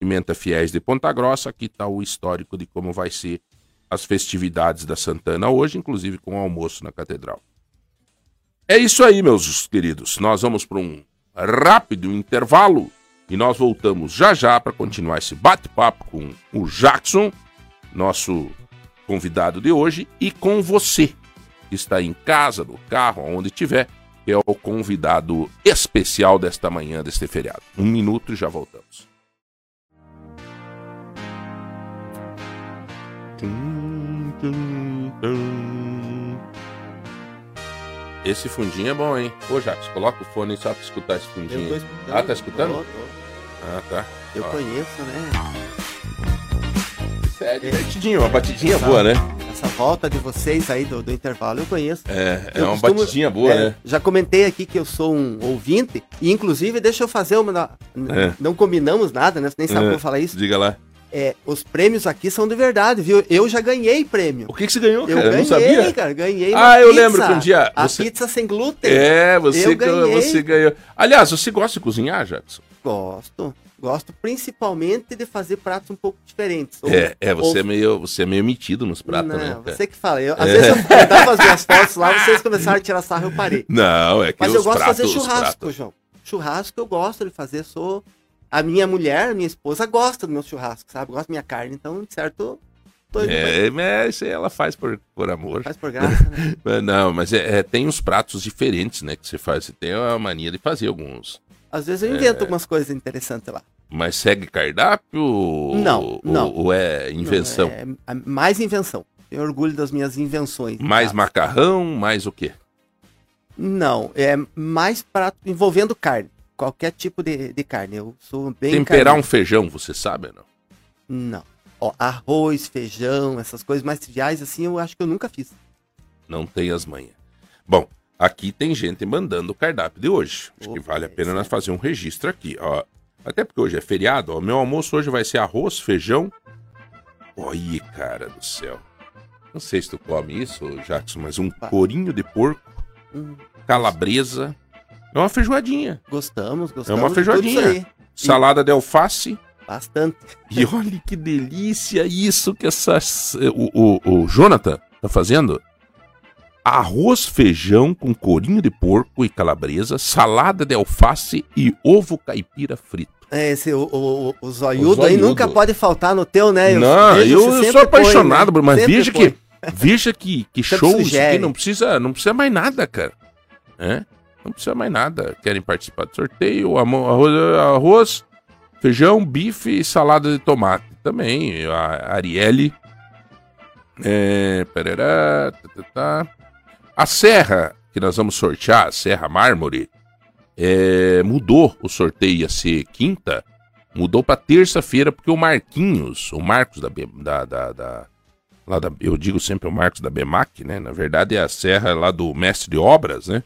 Pimenta Fiéis de Ponta Grossa, aqui está o histórico de como vai ser as festividades da Santana hoje, inclusive com o almoço na catedral. É isso aí, meus queridos. Nós vamos para um rápido intervalo e nós voltamos já já para continuar esse bate-papo com o Jackson, nosso convidado de hoje, e com você está em casa, no carro, onde estiver, que é o convidado especial desta manhã, deste feriado. Um minuto e já voltamos. Esse fundinho é bom, hein? Ô, Jacques, coloca o fone só pra escutar esse fundinho. Ah, tá escutando? Ah, tá. Eu Ó. conheço, né? É divertidinho, uma batidinha boa, né? Essa volta de vocês aí do, do intervalo eu conheço. É, é eu uma costumo, batidinha boa, é, né? Já comentei aqui que eu sou um ouvinte, e inclusive deixa eu fazer uma. É. Não combinamos nada, né? Você nem sabe é. como falar isso. Diga lá. É, os prêmios aqui são de verdade, viu? Eu já ganhei prêmio. O que, que você ganhou, cara? Eu, ganhei, não sabia? cara, ganhei Ah, eu pizza, lembro que um dia... Você... A pizza sem glúten. É, você, ganhou, você ganhou. Aliás, você gosta de cozinhar, Jackson? Gosto. Gosto principalmente de fazer pratos um pouco diferentes. Ou- É, é você, ou- é meio, você é meio metido nos pratos, não, né? cara? você que fala. Eu, às vezes eu dava (laughs) as minhas fotos lá, vocês começaram a tirar sarro, eu parei. Não, é que Mas eu gosto pratos, de fazer churrasco, pratos- João. Churrasco eu gosto de fazer, sou... A minha mulher, minha esposa, gosta do meu churrasco, sabe? Gosta da minha carne, então, de certo, tô indo É, mas isso aí ela faz por, por amor. Faz por graça, né? (laughs) Mas Não, mas é, é, tem uns pratos diferentes, né? Que você faz. Você tem a mania de fazer alguns. Às vezes eu É. invento algumas coisas interessantes lá. Mas segue cardápio? Não, ou, não. Ou é invenção? Não, é, é mais invenção. Tenho orgulho das minhas invenções. Mais macarrão, mais o quê? Não, é mais prato envolvendo carne. Qualquer tipo de, de carne. Eu sou bem Temperar carnívoro. um feijão, você sabe ou não? Não. Ó, arroz, feijão, essas coisas mais triviais, assim, eu acho que eu nunca fiz. Não tem as manhas. Bom, aqui tem gente mandando o cardápio de hoje. Acho que Opa, vale a pena esse nós é. fazer um registro aqui, ó. Até porque hoje é feriado, ó. Meu almoço hoje vai ser arroz, feijão. Oi, cara do céu. Não sei se tu come isso, Jackson, mas um corinho de porco, Hum, calabresa. É uma feijoadinha. gostamos, gostamos. É uma feijoadinha. Salada de alface. Bastante. E olha que delícia isso que essa, o, o, o Jonathan tá fazendo. Arroz, feijão com corinho de porco e calabresa, salada de alface e ovo caipira frito. É, esse, o, o, o- o zoiudo O aí zoiudo. nunca pode faltar no teu, né? não, vejo eu, você sou apaixonado, põe, né? mas Sempre veja põe. que, veja que, que Sempre show isso aqui, não precisa, não precisa mais nada, cara. É? Não precisa mais nada. Querem participar do sorteio? Arroz, arroz, feijão, bife e salada de tomate. Também, a Arielle. É, pererá, tá, tá, tá. A serra que nós vamos sortear, a Serra Mármore, é, mudou o sorteio ia ser quinta, mudou para terça-feira, porque o Marquinhos, o Marcos da, da, da, da- lá da, eu digo sempre o Marcos da BEMAC, né? Na verdade é a serra lá do mestre de obras, né?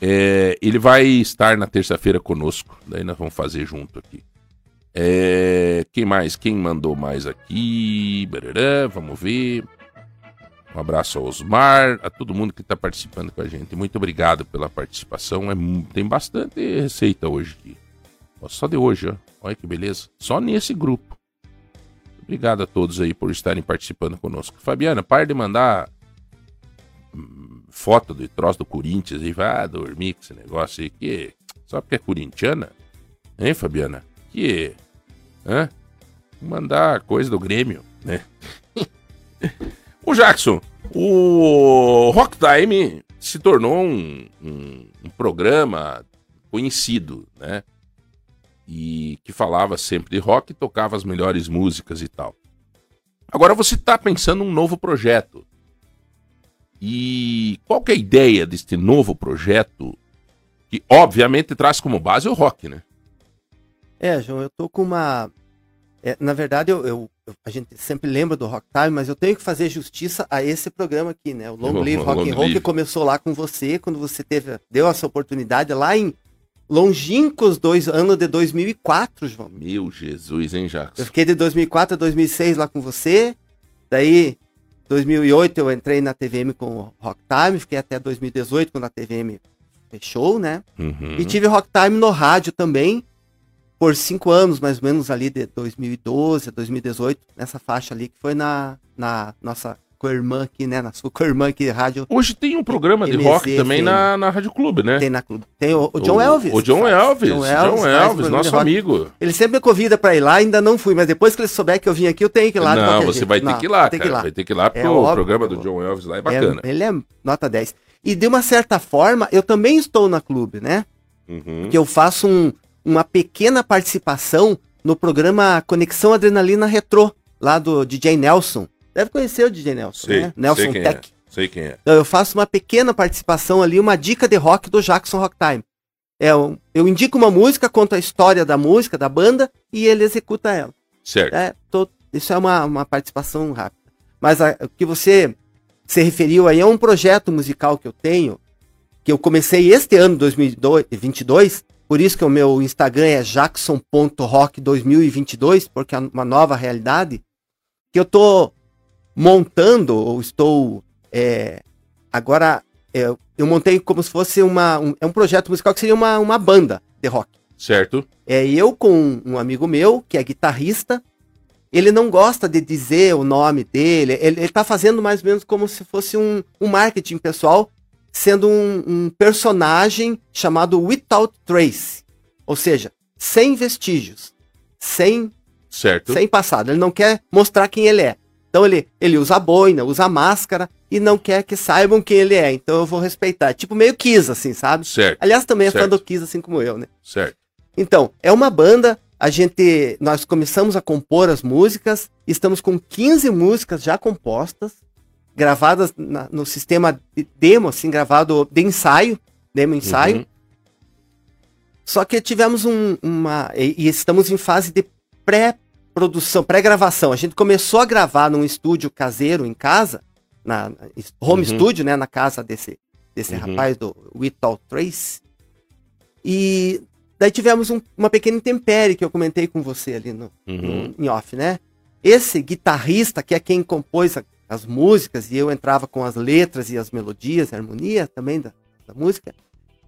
É, ele vai estar na terça-feira conosco, daí nós vamos fazer junto aqui. É, quem mais? Quem mandou mais aqui? Barará, vamos ver. Um abraço ao Osmar, a todo mundo que está participando com a gente. Muito obrigado pela participação. É, tem bastante receita hoje aqui. Só de hoje, ó. Olha que beleza. Só nesse grupo. Obrigado a todos aí por estarem participando conosco. Fabiana, para de mandar hum, foto do troço do Corinthians e vai dormir com esse negócio aí. Que, só porque é corintiana? Hein, Fabiana? Que. Hã? Mandar coisa do Grêmio, né? (laughs) O Jackson, o Rock Time se tornou um, um- um programa conhecido, né? E que falava sempre de rock tocava as melhores músicas e tal. Agora você está pensando num novo projeto. E qual que é a ideia deste novo projeto? Que obviamente traz como base o rock, né? É, João, eu tô com uma. é, na verdade, eu- eu- a gente sempre lembra do Rock Time, mas eu tenho que fazer justiça a esse programa aqui, né? O Long Live Rock Long and Roll, que começou lá com você, quando você teve, deu essa oportunidade lá em longínquos dois anos de 2004, João. Meu Jesus, hein, Eu Jackson? fiquei de 2004 a 2006 lá com você. Daí, 2008 eu entrei na TVM com o Rock Time, fiquei até 2018 quando a TVM fechou, né? Uhum. E tive Rock Time no rádio também, por cinco anos, mais ou menos ali de 2012 a 2018, nessa faixa ali, que foi na, na nossa co-irmã aqui, né? Na sua co-irmã aqui, rádio, Hoje tem um programa de MZ, rock também tem. na, na Rádio Clube, né? tem na clube. Tem o, o John Elvis. O John. Elvis, John John Elvis Elvis, faz programa nosso de amigo. Ele sempre me convida pra ir lá, ainda não fui, mas depois que ele souber que eu vim aqui, eu tenho que ir lá. de Não, você jeito. vai ter Não, que ir lá, cara. que ir lá. Vai ter que ir lá, porque É o programa do John Elvis lá é É, bacana. ele é nota 10. E de uma certa forma, eu também estou na clube, né? Uhum. que eu faço um- uma pequena participação no programa Conexão Adrenalina Retrô, lá do DJ Nelson. Deve conhecer o DJ Nelson, Sei, né? Nelson sei quem Tech. é. Sei quem é. Então eu faço uma pequena participação ali, uma dica de rock do Jackson Rock Time. É, um- eu indico uma música, conto a história da música, da banda, e ele executa ela. Certo. É, tô- isso é uma, uma participação rápida. Mas a- o que você se referiu aí é um projeto musical que eu tenho, que eu comecei este ano, 2022, por isso que o meu Instagram é jackson.rock2022, porque é uma nova realidade, que eu tô montando, ou estou, é, agora, é, eu montei como se fosse uma, um, é um projeto musical que seria uma, uma banda de rock. Certo. É eu com um amigo meu, que é guitarrista. Ele não gosta de dizer o nome dele. Ele, ele tá fazendo mais ou menos como se fosse um, um marketing pessoal, sendo um, um personagem chamado Without Trace. Ou seja, sem vestígios. Sem, Certo. sem passado. Ele não quer mostrar quem ele é. Então ele, ele usa boina, usa máscara e não quer que saibam quem ele é. Então eu vou respeitar. Tipo meio Kiss, assim, sabe? Certo. Aliás, também é fã Certo. do Kiss, assim como eu, né? Certo. Então, é uma banda, a gente, nós começamos a compor as músicas, estamos com 15 músicas já compostas, gravadas na- no sistema de demo, assim, gravado de ensaio, demo ensaio. Uhum. Só que tivemos um- uma, e, e estamos em fase de pré-produção, pré-gravação. A gente começou a gravar num estúdio caseiro em casa, na home Uhum. studio, né, na casa desse, desse Uhum. rapaz do Without Trace. E daí tivemos um- uma pequena intempérie que eu comentei com você ali no, Uhum. no- em off, né? Esse guitarrista, que é quem compôs a- as músicas, e eu entrava com as letras e as melodias, a harmonia também da, da música,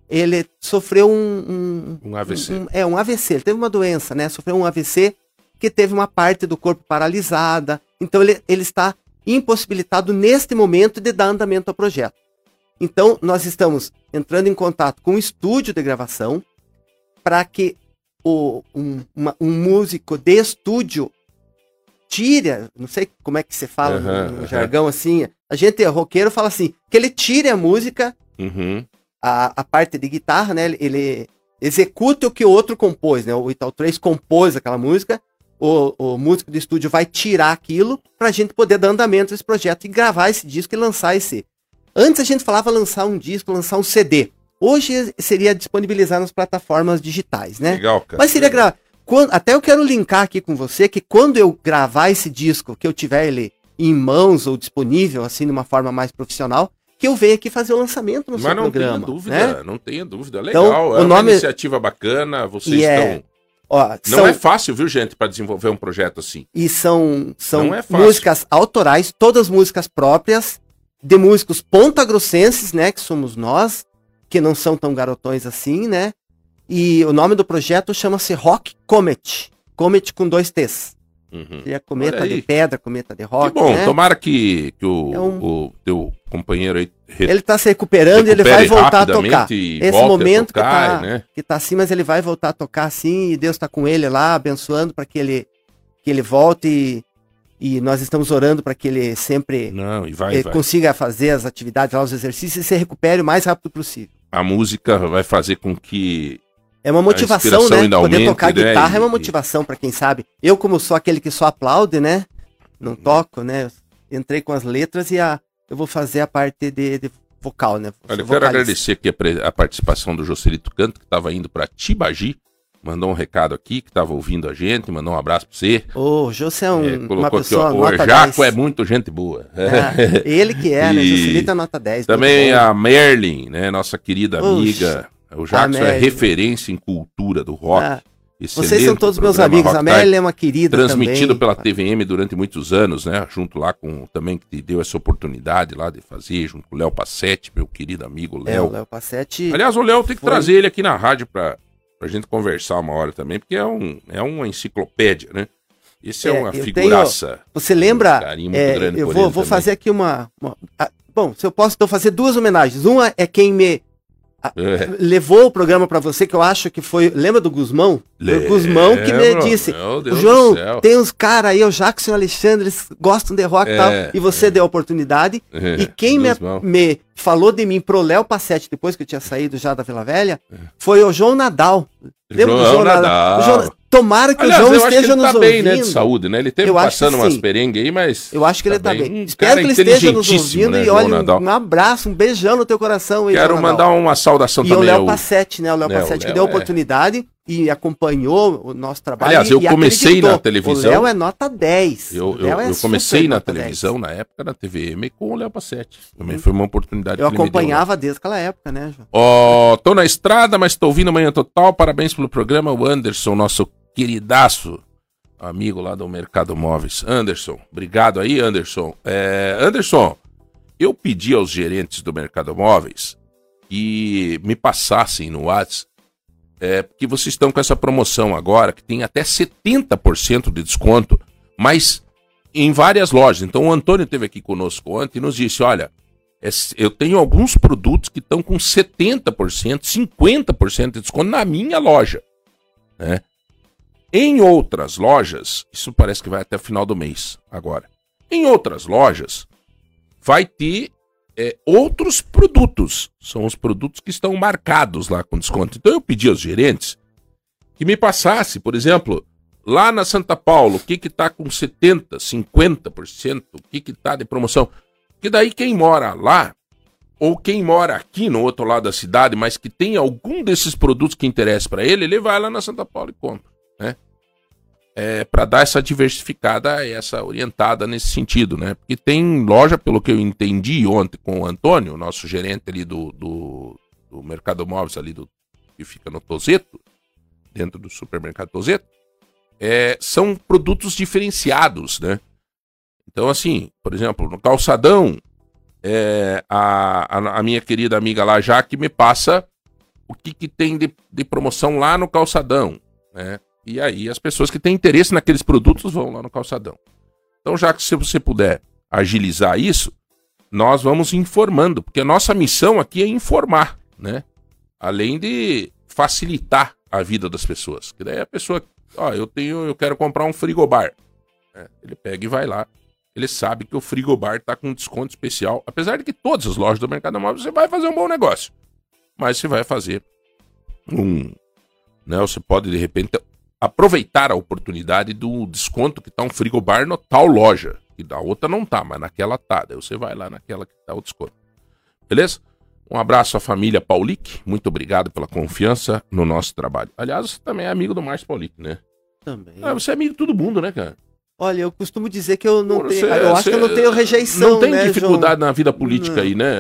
ele sofreu um, Um AVC. um- é, um AVC. Ele teve uma doença, né? Sofreu um AVC que teve uma parte do corpo paralisada. Então ele, ele está impossibilitado neste momento de dar andamento ao projeto. Então nós estamos entrando em contato com o estúdio de gravação para que o, um, uma- um músico de estúdio tire, não sei como é que você fala no- no, jargão assim, a gente roqueiro fala assim, que ele tire a música Uhum. a, a parte de guitarra, né? ele- executa o que o outro compôs, né? O Ital 3 compôs aquela música, o, o músico de estúdio vai tirar aquilo pra gente poder dar andamento a esse projeto e gravar esse disco e lançar esse. Antes a gente falava lançar um disco, lançar um CD. Hoje seria disponibilizar nas plataformas digitais, né? Legal, cara. Mas seria gravar. Até eu quero linkar aqui com você que quando eu gravar esse disco, que eu tiver ele em mãos ou disponível, assim, de uma forma mais profissional, que eu venha aqui fazer o lançamento no Mas seu não programa. tenha dúvida, né? não tenha dúvida. Então, Legal, o é uma nome- iniciativa bacana, vocês E é- estão... Ó, Não são, é fácil, viu, gente, para desenvolver um projeto assim. E são, são Não é músicas autorais, todas músicas próprias, de músicos pontagrossenses, né? Que somos nós, que não são tão garotões assim, né? E o nome do projeto chama-se Rock Comet. Comet com dois T's. Uhum. Seria cometa de pedra, cometa de rock, que bom, né? tomara que, que o, É o teu companheiro aí re- Ele tá se recuperando e ele vai voltar a tocar. Esse momento que tocar, tá- né? Que tá assim, mas ele vai voltar a tocar assim, e Deus tá com ele lá, abençoando para que ele, que ele volte e, e nós estamos orando para que ele sempre Não, e vai, vai. consiga fazer as atividades lá, os exercícios e se recupere o mais rápido possível. A música vai fazer com que É uma motivação, né? Poder aumente, tocar né? guitarra é uma motivação para quem sabe. Eu, como sou aquele que só aplaude, né? Não Uhum. toco, né? Entrei com as letras e a, eu vou fazer a parte de, de vocal, né? Olha, eu quero agradecer aqui a, a participação do Jocelito Canto, que estava indo para Tibagi. Mandou um recado aqui, que estava ouvindo a gente, mandou um abraço para você. Ô, José é, um, É, uma colocou aqui, pessoa ó, o nota Jaco 10. é muito gente boa. Ah, ele que é, né? (laughs) E Joselito é nota 10. Também a Merlin, né, nossa querida amiga. O Jackson é referência em cultura do rock. Ah, vocês são todos meus amigos. Rock A Time, Merle é uma querida Transmitido também. pela TVM durante muitos anos, né? Junto lá com também que te deu essa oportunidade lá de fazer, junto com o Léo Passetti, meu querido amigo É, o Léo. Léo Passetti. Aliás, o Léo tem que Foi. trazer ele aqui na rádio pra, pra gente conversar uma hora também, porque é, um, é uma enciclopédia, né? Esse é, É, uma figuraça. Você lembra? Um carinho muito é, grande eu vou, vou fazer aqui uma. uma- ah, bom, se eu posso então fazer duas homenagens. Uma é quem me É. levou o programa pra você, que eu acho que foi. Lembra do Guzmão? Foi o Guzmão que me Lembro, disse. meu Deus "Ô, João, do céu." tem uns caras aí, o Jackson e o Alexandre, eles gostam de rock e É, tal. E você deu a oportunidade. É, E quem me, me falou de mim pro Léo Passetti, depois que eu tinha saído já da Vila Velha, É. foi o João Nadal. Lembra do João João Nadal? O João- Tomara que Aliás, o João acho que esteja ele nos tá bem, ouvindo. né, de saúde, né? Ele teve Eu passando umas perengues aí, mas... Eu acho que ele tá bem. Um Espero cara que ele esteja nos ouvindo né, e João olha, um, um abraço, um beijão no teu coração. aí, Quero João mandar uma saudação E o também Léo ao... Passetti, né? O Léo Né, o Passetti que Léo deu a é- oportunidade e acompanhou o nosso trabalho. Aliás, eu comecei acreditou. na televisão- O Léo é nota 10. Eu, eu, é eu comecei na nota 10. televisão, na época, na TVM, com o Léo Passetti. Também foi uma oportunidade Eu né? acompanhava desde aquela época, né, João? Ó, tô na estrada, mas tô ouvindo amanhã total. Parabéns pelo programa. O Anderson, nosso queridaço amigo lá do Mercado Móveis. Anderson, obrigado aí, Anderson. É, Anderson, eu pedi aos gerentes do Mercado Móveis que me passassem no WhatsApp é que vocês estão com essa promoção agora, que tem até 70% de desconto, mas em várias lojas. Então o Antônio esteve aqui conosco ontem e nos disse: olha, eu tenho alguns produtos que estão com 70%, 50% de desconto na minha loja. Né? Em outras lojas, isso parece que vai até o final do mês agora. Em outras lojas, vai ter é, outros produtos. São os produtos que estão marcados lá com desconto. Então eu pedi aos gerentes que me passasse, por exemplo, lá na Santa Paulo, o que que tá com 70, 50%, o que que tá de promoção. Que daí quem mora lá ou quem mora aqui no outro lado da cidade, mas que tem algum desses produtos que interessa para ele, ele vai lá na Santa Paula e compra? É, para dar essa diversificada, essa orientada nesse sentido, né? Porque tem loja, pelo que eu entendi ontem com o Antônio, nosso gerente ali do, do, do Mercado Móveis ali do que fica no Tozeto, dentro do supermercado Tozeto, é, são produtos diferenciados, né? Então, assim, por exemplo, no calçadão, é, a, a, a, minha querida amiga lá, Jaque, me passa o que, que tem de, de promoção lá no calçadão, né? E aí as pessoas que têm interesse naqueles produtos vão lá no calçadão. Então, já que se você puder agilizar isso, nós vamos informando, porque a nossa missão aqui é informar, né? Além de facilitar a vida das pessoas. Que daí a pessoa, ó, eu tenho, eu quero comprar um frigobar. É, ele pega e vai lá ele sabe que o frigobar está com desconto especial. Apesar de que todas as lojas do Mercado Móvel você vai fazer um bom negócio. Mas você vai fazer um. Né, você pode, de repente, aproveitar a oportunidade do desconto que está um frigobar no tal loja. E da outra não tá, mas naquela tá. Daí você vai lá naquela que tá o desconto. Beleza? Um abraço à família Paulic. Muito obrigado pela confiança no nosso trabalho. Aliás, você também é amigo do Márcio Paulic, né? Também. Ah, você é amigo de todo mundo, né, cara? Olha, eu costumo dizer que eu não tenho. Eu acho que eu não tenho rejeição. Não tem né, dificuldade João? na vida política não. aí, né?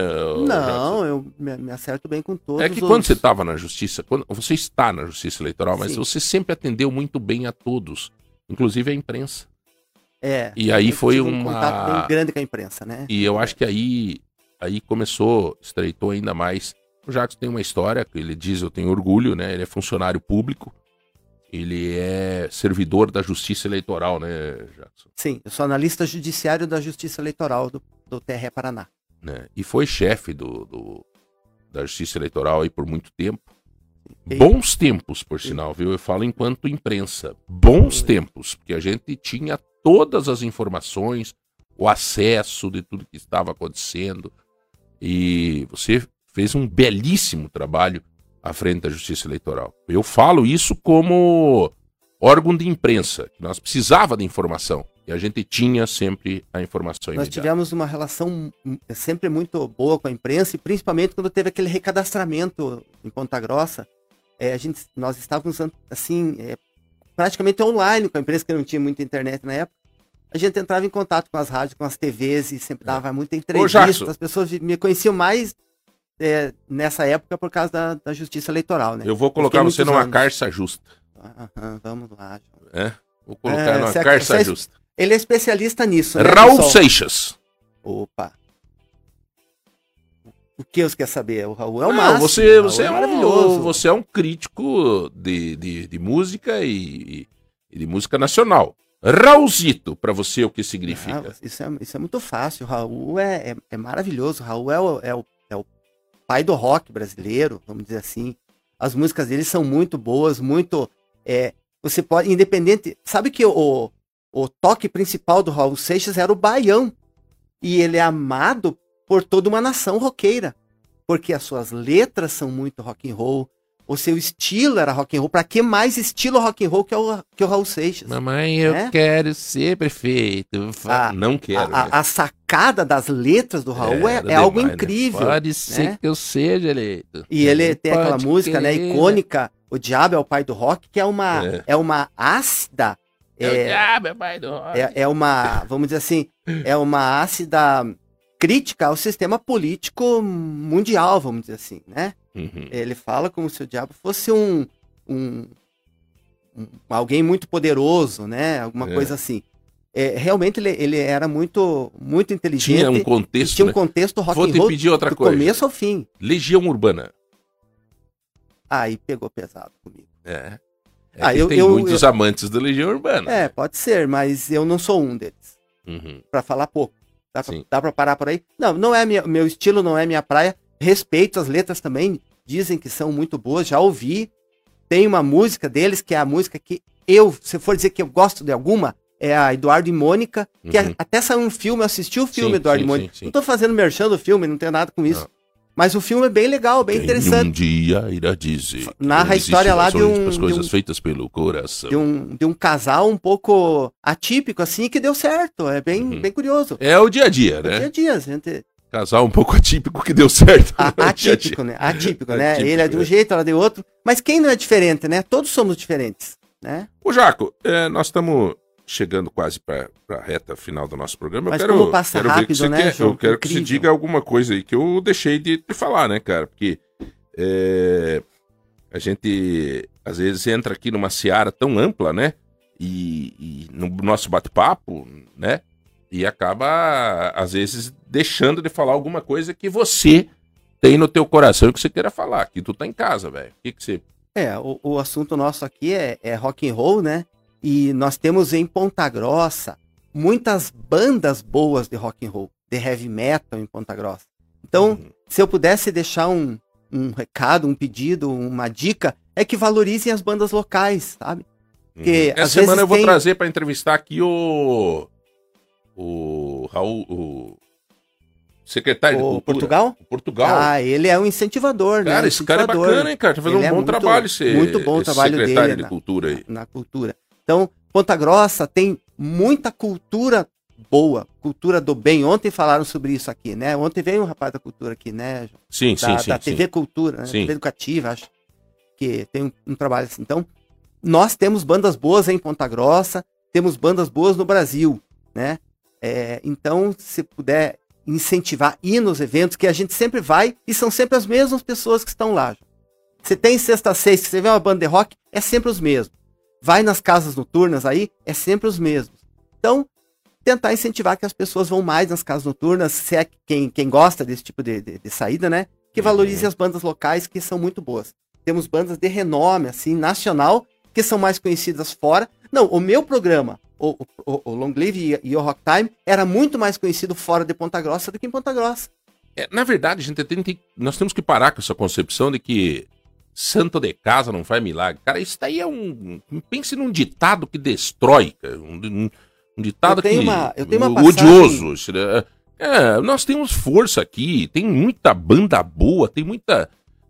Não, eu me, me, acerto bem com todos. É que quando você estava na justiça, quando você está na justiça eleitoral, mas Sim. você sempre atendeu muito bem a todos, inclusive a imprensa. É. E aí foi um uma. contato bem grande com a imprensa, né? E eu acho que aí, aí começou, estreitou ainda mais. O Jacques tem uma história que ele diz, eu tenho orgulho, né? Ele é funcionário público ele é servidor da Justiça Eleitoral, né, Jackson? Sim, eu sou analista judiciário da Justiça Eleitoral do, do TRE Paraná. Né? E foi chefe do, do, da Justiça Eleitoral aí por muito tempo. E... Bons tempos, por sinal, viu? Eu falo enquanto imprensa. Bons tempos, porque a gente tinha todas as informações, o acesso de tudo que estava acontecendo. E você fez um belíssimo trabalho à frente da Justiça Eleitoral. Eu falo isso como órgão de imprensa, que nós precisava de informação e a gente tinha sempre a informação. Nós tivemos uma relação sempre muito boa com a imprensa e principalmente quando teve aquele recadastramento em Ponta Grossa, é, a gente, nós estávamos assim é, praticamente online com a imprensa que não tinha muita internet na época. A gente entrava em contato com as rádios, com as TVs e sempre dava é. muita entrevista. Ô, as pessoas me conheciam mais é, nessa época por causa da, da justiça eleitoral, né? Eu vou colocar você numa anos. carça justa. Aham, vamos lá. É? Vou colocar é, numa carça é, justa. Ele é especialista nisso, né, Raul pessoal? Seixas. Opa. O que você quer saber? O Raul é o Não, máximo. Você, você é, é, maravilhoso. Um, você é um crítico de, de, de música e, e, de música nacional. Raulzito, para você, o que significa? Ah, isso, é, isso é muito fácil. O Raul é, é, é maravilhoso. O Raul é o, é o pai do rock brasileiro, vamos dizer assim. As músicas dele são muito boas, muito. É, você pode, independente. Sabe que o, o toque principal do Raul Seixas era o baião. E ele é amado por toda uma nação roqueira. Porque as suas letras são muito rock and roll, o seu estilo era rock and roll. Pra que mais estilo rock and roll que o, que o Raul Seixas? Mamãe, eu né? quero ser prefeito. A, não quero. A, né? a, sacada das letras do Raul é, é, é algo né? incrível. Né? Pode ser né? que eu seja eleito. E ele tem aquela música, né, icônica, O Diabo é o Pai do Rock, que é uma, é. é uma ácida. É, o Diabo é o Pai do Rock. É, é uma, vamos dizer assim, é uma ácida crítica ao sistema político mundial, vamos dizer assim, né? Uhum. Ele fala como se o diabo fosse um, um, um alguém muito poderoso, né? Alguma é. coisa assim. É, realmente ele, ele, era muito muito inteligente. Tinha um contexto. Tinha um né? contexto rock Vou te pedir outra do coisa. começo ao fim. Legião Urbana. Aí pegou pesado comigo. É. É Ah, eu- tem eu- muitos amantes da Legião Urbana. É, pode ser, mas eu não sou um deles. Uhum. Pra falar pouco. Dá pra, Sim. dá pra parar por aí? Não, não é minha, meu estilo, não é minha praia. Respeito as letras também. Dizem que são muito boas, já ouvi. Tem uma música deles que é a música que eu, se for dizer que eu gosto de alguma, é a Eduardo e Mônica, que Uhum. é- até saiu um filme, eu assisti o filme Sim, Eduardo sim, e Mônica. sim, sim. Não tô fazendo merchan do filme, não tem nada com isso. Não. Mas o filme é bem legal, bem Quem interessante. um dia irá dizer. Narra a história lá de um- razões pras de coisas um- feitas pelo coração. De um, de um casal um pouco atípico, assim, que deu certo. É bem, Uhum. bem curioso. É o dia a dia, É dia né? a dia, gente. Casal um pouco (laughs) atípico que deu certo. A- no dia a dia. atípico, né? Atípico, né? Atípico, Ele é de um é. jeito, ela é de outro. Mas quem não é diferente, né? Todos somos diferentes, né? Ô, Jaco, é, nós estamos chegando quase para a reta final do nosso programa. Mas eu quero, como passa quero ver rápido, que você né, quer- João? Eu quero que você Incrível. diga alguma coisa aí que eu deixei de, de falar, né, cara? Porque é, a gente às vezes entra aqui numa seara tão ampla, né? E, e no nosso bate-papo, né? E acaba, às vezes, deixando de falar alguma coisa que você tem no teu coração e que você queira falar. Que tu tá em casa, velho. O que, que você É, o, o assunto nosso aqui é, é rock and roll, né? E nós temos em Ponta Grossa muitas bandas boas de rock and roll, de heavy metal em Ponta Grossa. Então, Uhum. se eu pudesse deixar um, um recado, um pedido, uma dica, é que valorizem as bandas locais, sabe? Porque, Essa às semana eu vou tem- trazer pra entrevistar aqui o. O Raul. O secretário de O Cultura. Portugal? O Portugal. Ah, ele é um incentivador, né? cara, esse cara é Incentivador bacana, hein, cara? Tá fazendo Ele um é bom muito- trabalho esse, muito bom esse trabalho secretário dele, de né? Cultura aí. na cultura. Então, Ponta Grossa tem muita cultura boa, cultura do bem. Ontem falaram sobre isso aqui, né? Ontem veio um rapaz da cultura aqui, né? Sim, Da, sim, sim. da sim. TV Cultura, né? Sim. TV Educativa, acho que tem um, um trabalho assim. Então, nós temos bandas boas em Ponta Grossa, temos bandas boas no Brasil, né? É, então, se puder incentivar, ir nos eventos, que a gente sempre vai, e são sempre as mesmas pessoas que estão lá. Você tem sexta seis, que você vê uma banda de rock, é sempre os mesmos. Vai nas casas noturnas aí, é sempre os mesmos. Então, tentar incentivar que as pessoas vão mais nas casas noturnas, se é quem, quem gosta desse tipo de, de, de saída, né? Que Uhum. valorize as bandas locais, que são muito boas. Temos bandas de renome, assim, nacional, que são mais conhecidas fora. Não, o meu programa, o, o, o Long Live e, e o Rock Time, era muito mais conhecido fora de Ponta Grossa do que em Ponta Grossa. É, na verdade, a gente tem, tem- nós temos que parar com essa concepção de que santo de casa não faz milagre. Cara, isso daí é um. Pense num ditado que destrói, cara. Um, um- um ditado Eu que. uma- eu tenho uma passagem- odioso. né? É, nós temos força aqui, tem muita banda boa, tem muita.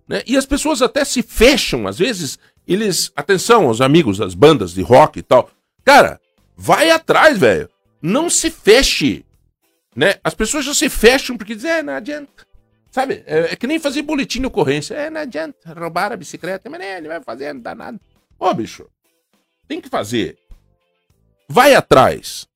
né? E as pessoas até se fecham, às vezes, eles. Atenção, os amigos das bandas de rock e tal. Cara, vai atrás, velho. Não se feche. Né? As pessoas já se fecham porque dizem, é, não adianta. Sabe? É, é que nem fazer boletim de ocorrência. É, não adianta. Roubar a bicicleta. Mas ele vai fazer, não dá nada. Ô, bicho. Tem que fazer. Vai atrás.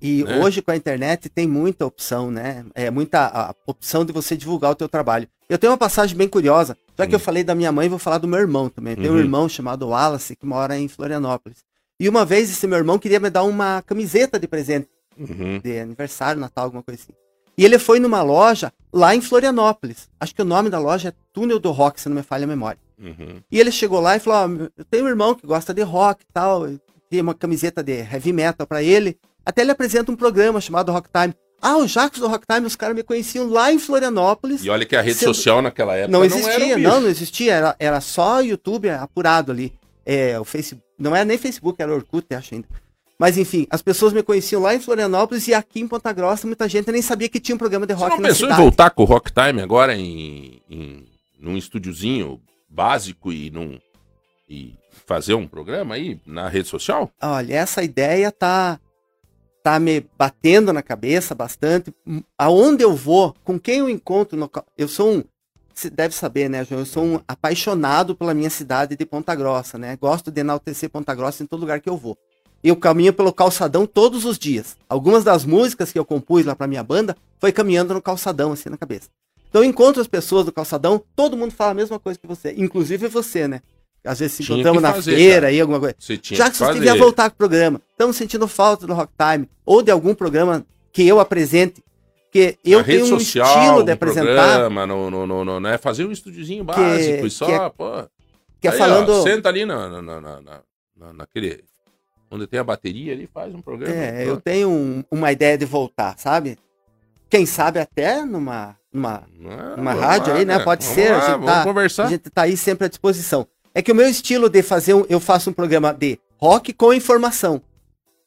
E Né? hoje com a internet tem muita opção, né? É muita a, opção de você divulgar o teu trabalho. Eu tenho uma passagem bem curiosa. Já que Hum. eu falei da minha mãe, vou falar do meu irmão também. Eu tenho um Uhum. irmão chamado Wallace que mora em Florianópolis. E uma vez esse meu irmão queria me dar uma camiseta de presente Uhum. de aniversário, Natal, alguma coisa assim. E ele foi numa loja lá em Florianópolis. Acho que o nome da loja é Túnel do Rock, se não me falha a memória. Uhum. E ele chegou lá e falou: ó, eu tenho um irmão que gosta de rock e tal, tem uma camiseta de heavy metal pra ele. Até ele apresenta um programa chamado Rock Time. Ah, o Jacques do Rock Time, os caras me conheciam lá em Florianópolis. E olha que a rede Sendo- social naquela época Não um existia, bicho. não, não existia. Era, era só YouTube apurado ali. É, o Facebook, não era nem Facebook, era Orkut, acho ainda. Mas enfim, as pessoas me conheciam lá em Florianópolis e aqui em Ponta Grossa muita gente nem sabia que tinha um programa de Você rock não na pensou em cidade. voltar com o Rock Time agora em, em num estúdiozinho básico e num e fazer um programa aí na rede social? Olha, essa ideia tá tá me batendo na cabeça bastante. Aonde eu vou, com quem eu encontro, no eu sou um, você deve saber, né, João? Eu sou um apaixonado pela minha cidade de Ponta Grossa, né? Gosto de enaltecer Ponta Grossa em todo lugar que eu vou. Eu caminho pelo calçadão todos os dias. Algumas das músicas que eu compus lá pra minha banda foi caminhando no calçadão, assim, na cabeça. Então eu encontro as pessoas do calçadão, todo mundo fala a mesma coisa que você, inclusive você, né? Às vezes se Tinha encontramos que na fazer, feira cara. aí, alguma coisa. Você tinha Já que que fazer. deviam voltar com o programa. Estamos sentindo falta do Rock Time. Ou de algum programa que eu apresente. Porque eu Na tenho um social, estilo de um apresentar. programa, no, no, no, no, né? Fazer um estúdiozinho básico e só, que é- pô. Que é Aí, ó, falando. senta ali na, na, na- na- naquele. Onde tem a bateria ali, faz um programa. É, eu tenho um- uma ideia de voltar, sabe? Quem sabe até numa, numa Ah, Uma vamos rádio aí, né? Pode Vamos ser, a lá, gente vamos tá- conversar. A gente tá aí sempre à disposição. É que o meu estilo de fazer, um, eu faço um programa de rock com informação.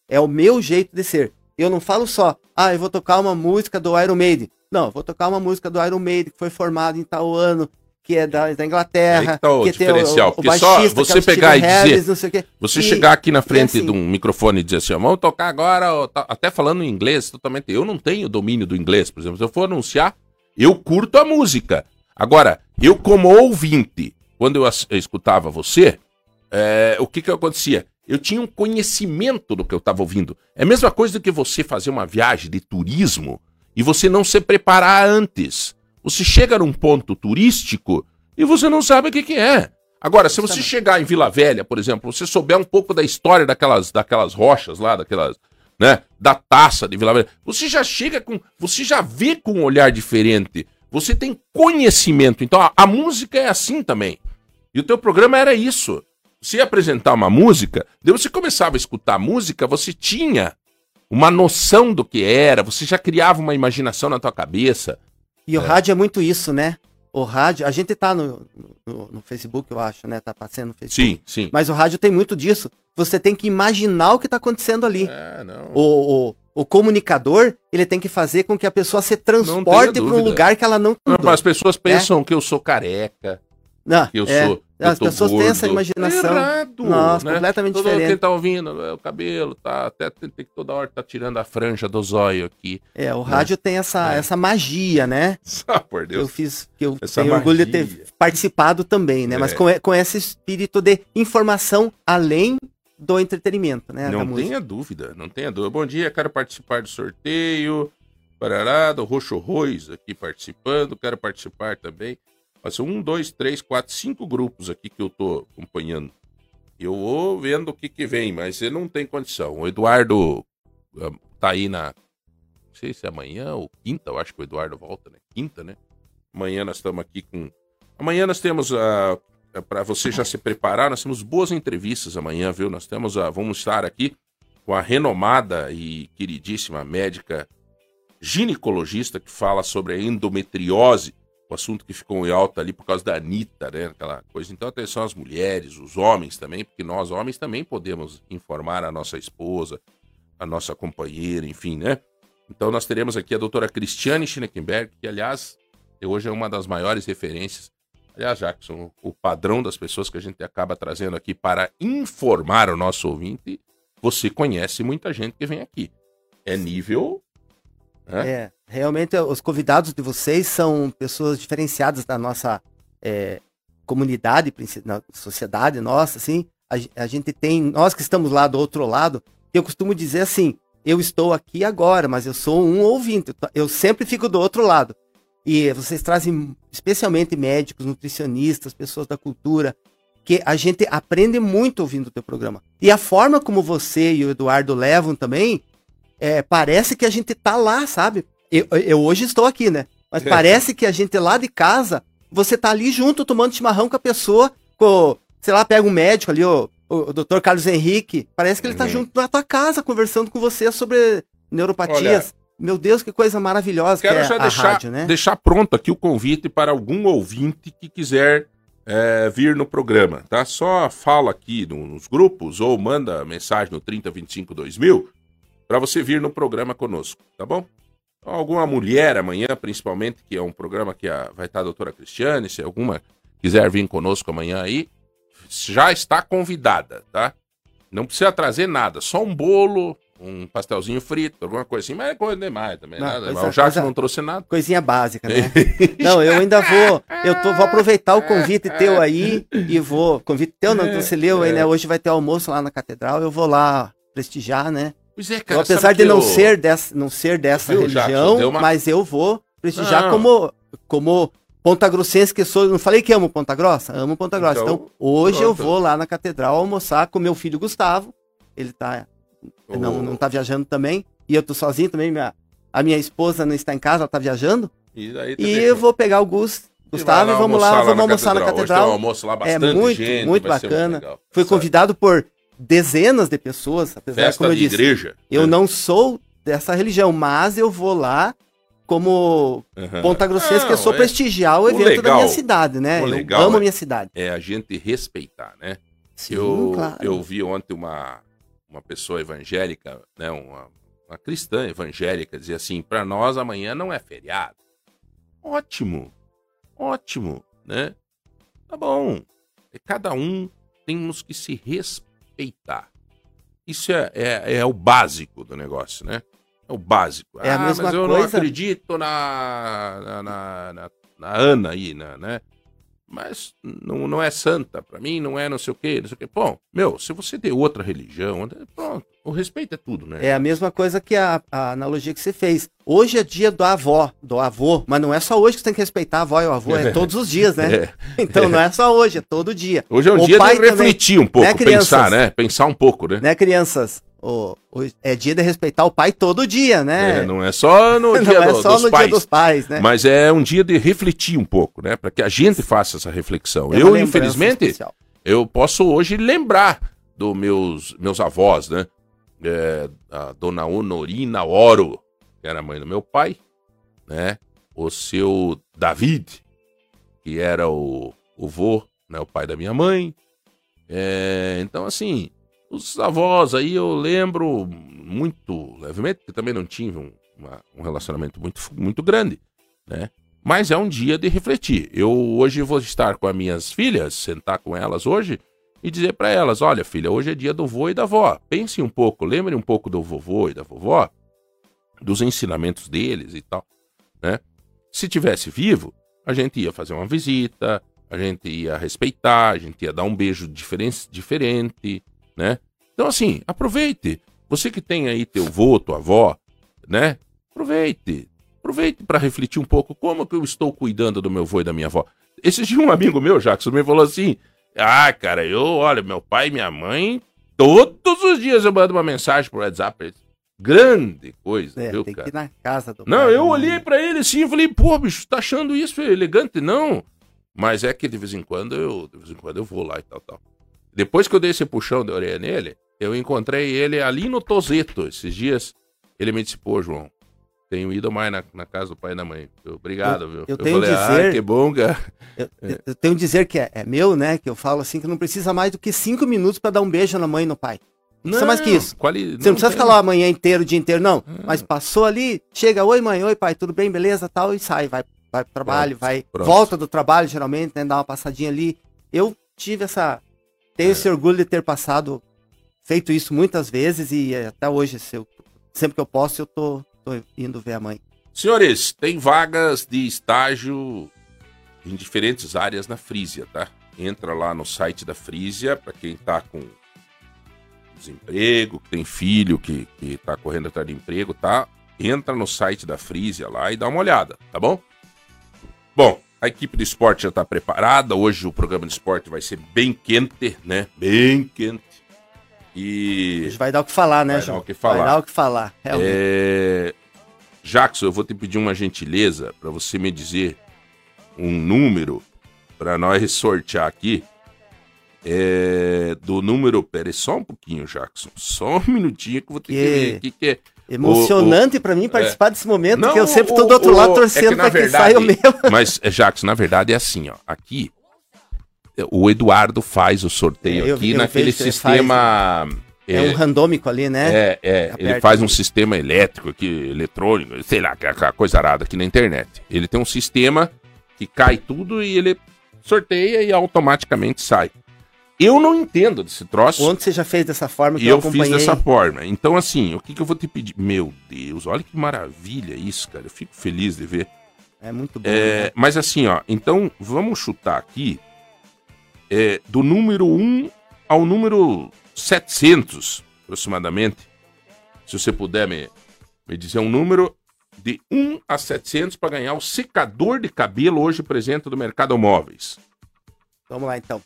É o meu jeito de ser. Eu não falo só, ah, eu vou tocar uma música do Iron Maiden. Não, eu vou tocar uma música do Iron Maiden que foi formado em tal ano, que é da, da Inglaterra. Aí que tá o que diferencial, porque só baixista, que você é o pegar e dizer- Harris, o quê. Você E- chegar aqui na frente assim- de um microfone e dizer assim, vamos tocar agora, tá- até falando em inglês, totalmente. Eu não tenho domínio do inglês, por exemplo. Se eu for anunciar, eu curto a música. Agora, eu como ouvinte, quando eu, eu escutava você, é, o que que acontecia? Eu tinha um conhecimento do que eu estava ouvindo. É a mesma coisa do que você fazer uma viagem de turismo e você não se preparar antes. Você chega num ponto turístico e você não sabe o que, que é. Agora, se você chegar em Vila Velha, por exemplo, você souber um pouco da história daquelas, daquelas rochas lá, daquelas, né, da taça de Vila Velha, você já chega com, você já vê com um olhar diferente. Você tem conhecimento. Então, a, a música é assim também. E o teu programa era isso. Você ia apresentar uma música, daí você começava a escutar a música, você tinha uma noção do que era, você já criava uma imaginação na tua cabeça. E o rádio é muito isso, né? O rádio, a gente tá no, no, no Facebook, eu acho, né? Tá passando no Facebook. Sim, sim. Mas o rádio tem muito disso. Você tem que imaginar o que tá acontecendo ali. É, não. O, o, o comunicador, ele tem que fazer com que a pessoa se transporte para um lugar que ela não. Não, mas as pessoas pensam que eu sou careca, Não, eu é. sou. eu As pessoas têm essa gordo. imaginação. É errado, Nossa, né? completamente Todo quem diferente. tá ouvindo, é, o cabelo, tá, até tem, que toda hora tá tirando a franja do zóio aqui. É, o rádio tem essa, É. essa magia, né? (laughs) Ah, por Eu Deus. fiz, que eu Essa tenho orgulho de magia. ter participado também, né? Mas É. com, com esse espírito de informação além do entretenimento, né? Não tenha dúvida, não tenha dúvida. Bom dia, quero participar do sorteio. Parará, do Roxo Rois aqui participando, quero participar também. São um, dois, três, quatro, cinco grupos aqui que eu tô acompanhando. Eu vou vendo o que que vem, mas ele não tem condição. O Eduardo ah, tá aí na. Não sei se é amanhã ou quinta, eu acho que o Eduardo volta, né? Quinta, né? Amanhã nós estamos aqui com. Amanhã nós temos a. para você já se preparar, nós temos boas entrevistas amanhã, viu? Nós temos a. Vamos estar aqui com a renomada e queridíssima médica ginecologista que fala sobre a endometriose, o assunto que ficou em alta ali por causa da Anitta, né? Aquela coisa. Então, atenção às mulheres, os homens também, porque nós, homens, também podemos informar a nossa esposa, a nossa companheira, enfim, né? Então, nós teremos aqui a doutora Cristiane Schneckenberg, que, aliás, hoje é uma das maiores referências. Aliás, Jackson, o padrão das pessoas que a gente acaba trazendo aqui para informar o nosso ouvinte, você conhece muita gente que vem aqui. É nível. Né? É, realmente os convidados de vocês são pessoas diferenciadas da nossa é, comunidade, na sociedade nossa, assim. A, a gente tem, nós que estamos lá do outro lado, eu costumo dizer assim, eu estou aqui agora, mas eu sou um ouvinte, eu sempre fico do outro lado. E vocês trazem especialmente médicos, nutricionistas, pessoas da cultura, que a gente aprende muito ouvindo o teu programa. E a forma como você e o Eduardo levam também, é, parece que a gente tá lá, sabe? Eu, eu hoje estou aqui, né? Mas É. parece que a gente lá de casa, você tá ali junto tomando chimarrão com a pessoa, com, sei lá, pega um médico ali, o, o, doutor Carlos Henrique, parece que ele tá Uhum. junto na tua casa conversando com você sobre neuropatias. Meu Deus, que coisa maravilhosa Quero que é já deixar, rádio, né? deixar pronto aqui o convite para algum ouvinte que quiser é, vir no programa, tá? Só fala aqui no- nos grupos ou manda mensagem no 3025 2000 para você vir no programa conosco, tá bom? Alguma mulher amanhã, principalmente, que é um programa que a- vai estar a doutora Cristiane, se alguma quiser vir conosco amanhã aí, já está convidada, tá? Não precisa trazer nada, só um bolo, um pastelzinho frito, alguma coisa assim, mas é coisa demais também, Não, nada. coisa- o Jackson coisa- não trouxe nada. Coisinha básica, né? (laughs) não, eu ainda vou. Eu tô, vou aproveitar o convite teu aí e vou. Convite teu, não, você leu aí, né? Hoje vai ter almoço lá na catedral, eu vou lá prestigiar, né? Pois é, Eu, cara. apesar sabe de não eu- ser dessa, não ser dessa Viu, religião, uma- mas eu vou prestigiar Não. como como Ponta Grossense que sou. Não falei que amo Ponta Grossa? Amo Ponta Grossa. Então, Então, hoje eu pronto. vou lá na catedral almoçar com meu filho Gustavo. Ele tá não, o- não tá viajando também. E eu tô sozinho também. Minha, a minha esposa não está em casa, ela tá viajando. E, aí E também- eu vou pegar o Gus Gustavo, vamos lá, vamos almoçar na catedral. Um almoço lá é muito, gente, muito bacana. Muito Fui convidado por dezenas de pessoas, apesar Festa como eu disse. igreja. Eu é. não sou dessa religião, mas eu vou lá como uhum. Ponta Grossense, que eu sou é... prestigiar o, o evento legal, da minha cidade, né? eu amo a minha cidade. É a gente respeitar, né? Sim, eu, claro. eu vi ontem uma, uma pessoa evangélica, né? Uma, uma cristã evangélica, dizer assim: para nós amanhã não é feriado. Ótimo, ótimo, né? Tá bom. Cada um temos que se respeitar. Isso é, é, é o básico do negócio, né? É o básico. É a ah, mesma mas eu coisa... não acredito na, na, na, na, na Ana aí, na, né? Mas não, não é santa, para mim não é não sei o quê, não sei o quê. Bom, meu, se você tem outra religião, pronto, o respeito é tudo, né? É a mesma coisa que a, a analogia que você fez. Hoje é dia do avó, do avô, mas não é só hoje que você tem que respeitar a avó e o avô, é todos os dias, né? (laughs) É. Então não é só hoje, é todo dia. Hoje é um o dia de refletir também, um pouco, né, pensar, né? Pensar um pouco, né? Né, crianças? o, o, é dia de respeitar o pai todo dia, né? É, não é só no (laughs) dia, não é só dos, no pais, dia dos pais, né? Mas é um dia de refletir um pouco, né? Para que a gente faça essa reflexão. É eu, infelizmente, especial. eu posso hoje lembrar dos meus, meus avós, né? É, a dona Honorina Oro, que era mãe do meu pai, né? O seu David, que era o, o vô, né? O pai da minha mãe. É, então, assim, os avós aí eu lembro muito levemente, porque também não tive um, uma, um relacionamento muito, muito grande, né? Mas é um dia de refletir. Eu hoje vou estar com as minhas filhas, sentar com elas hoje e dizer para elas: olha, filha, hoje é dia do vô e da avó. Pense um pouco, lembre um pouco do vovô e da vovó, dos ensinamentos deles e tal, né? Se tivesse vivo, a gente ia fazer uma visita, a gente ia respeitar, a gente ia dar um beijo diferente, diferente né? Então, assim, aproveite. Você que tem aí teu vô, tua avó, né? Aproveite. Aproveite para refletir um pouco como que eu estou cuidando do meu vô e da minha avó. Esse dia um amigo meu, Jackson, me falou assim: Ah, cara, eu, olha, meu pai e minha mãe, todos os dias eu mando uma mensagem pro WhatsApp. Grande coisa, é, viu, tem cara? Que ir na casa do Não, eu olhei para ele assim e falei, pô, bicho, tá achando isso elegante? Não. Mas é que de vez em quando eu, de vez em quando eu vou lá e tal, tal. Depois que eu dei esse puxão de orelha nele, eu encontrei ele ali no Tozeto esses dias. Ele me disse, pô, João, tenho ido mais na, na casa do pai e da mãe. Obrigado, eu, viu? Eu, eu tenho falei, dizer, ah, que bom, cara. Eu, eu tenho dizer que é, é, meu, né? Que eu falo assim, que não precisa mais do que cinco minutos para dar um beijo na mãe e no pai. Não precisa mais que isso. Quali... Você não, não precisa tem... ficar lá amanhã inteiro, o dia inteiro, não. Hum. Mas passou ali, chega, oi mãe, oi pai, tudo bem, beleza, tal, e sai, vai, vai pro trabalho, pronto, vai, pronto. volta do trabalho, geralmente, né? Dá uma passadinha ali. Eu tive essa, tenho é. esse orgulho de ter passado, feito isso muitas vezes e até hoje, se eu, sempre que eu posso, eu tô, tô indo ver a mãe. Senhores, tem vagas de estágio em diferentes áreas na Frisia, tá? Entra lá no site da Frisia, para quem tá com desemprego, tem filho que, que tá correndo atrás de emprego, tá? Entra no site da Frisia lá e dá uma olhada, tá bom? Bom, a equipe do esporte já está preparada. Hoje o programa de esporte vai ser bem quente, né? Bem quente. E. Vai dar o que falar, né, vai João? Dar o que falar. Vai dar o que falar. É... Jackson, eu vou te pedir uma gentileza para você me dizer um número para nós sortear aqui. É... Do número. Pera só um pouquinho, Jackson. Só um minutinho que eu vou ter que, que ver o que é. Emocionante para mim participar é, desse momento, não, que eu sempre tô do outro o, lado torcendo é para que, que saia o meu. (laughs) Mas, Jacques, na verdade é assim, ó. Aqui, o Eduardo faz o sorteio é, eu, aqui eu naquele sistema. É, é, um randômico ali, né? É, é. Ele faz um sistema elétrico aqui, eletrônico, sei lá, aquela coisa arada aqui na internet. Ele tem um sistema que cai tudo e ele sorteia e automaticamente sai. Eu não entendo desse troço. Ontem você já fez dessa forma que eu, eu fiz dessa forma. Então, assim, o que, que eu vou te pedir? Meu Deus, olha que maravilha isso, cara. Eu fico feliz de ver. É muito bom. É, né? Mas assim, ó, então vamos chutar aqui é, do número 1 ao número 700, aproximadamente. Se você puder me, me dizer um número de 1 a 700 para ganhar o secador de cabelo hoje presente do Mercado Móveis. Vamos lá, então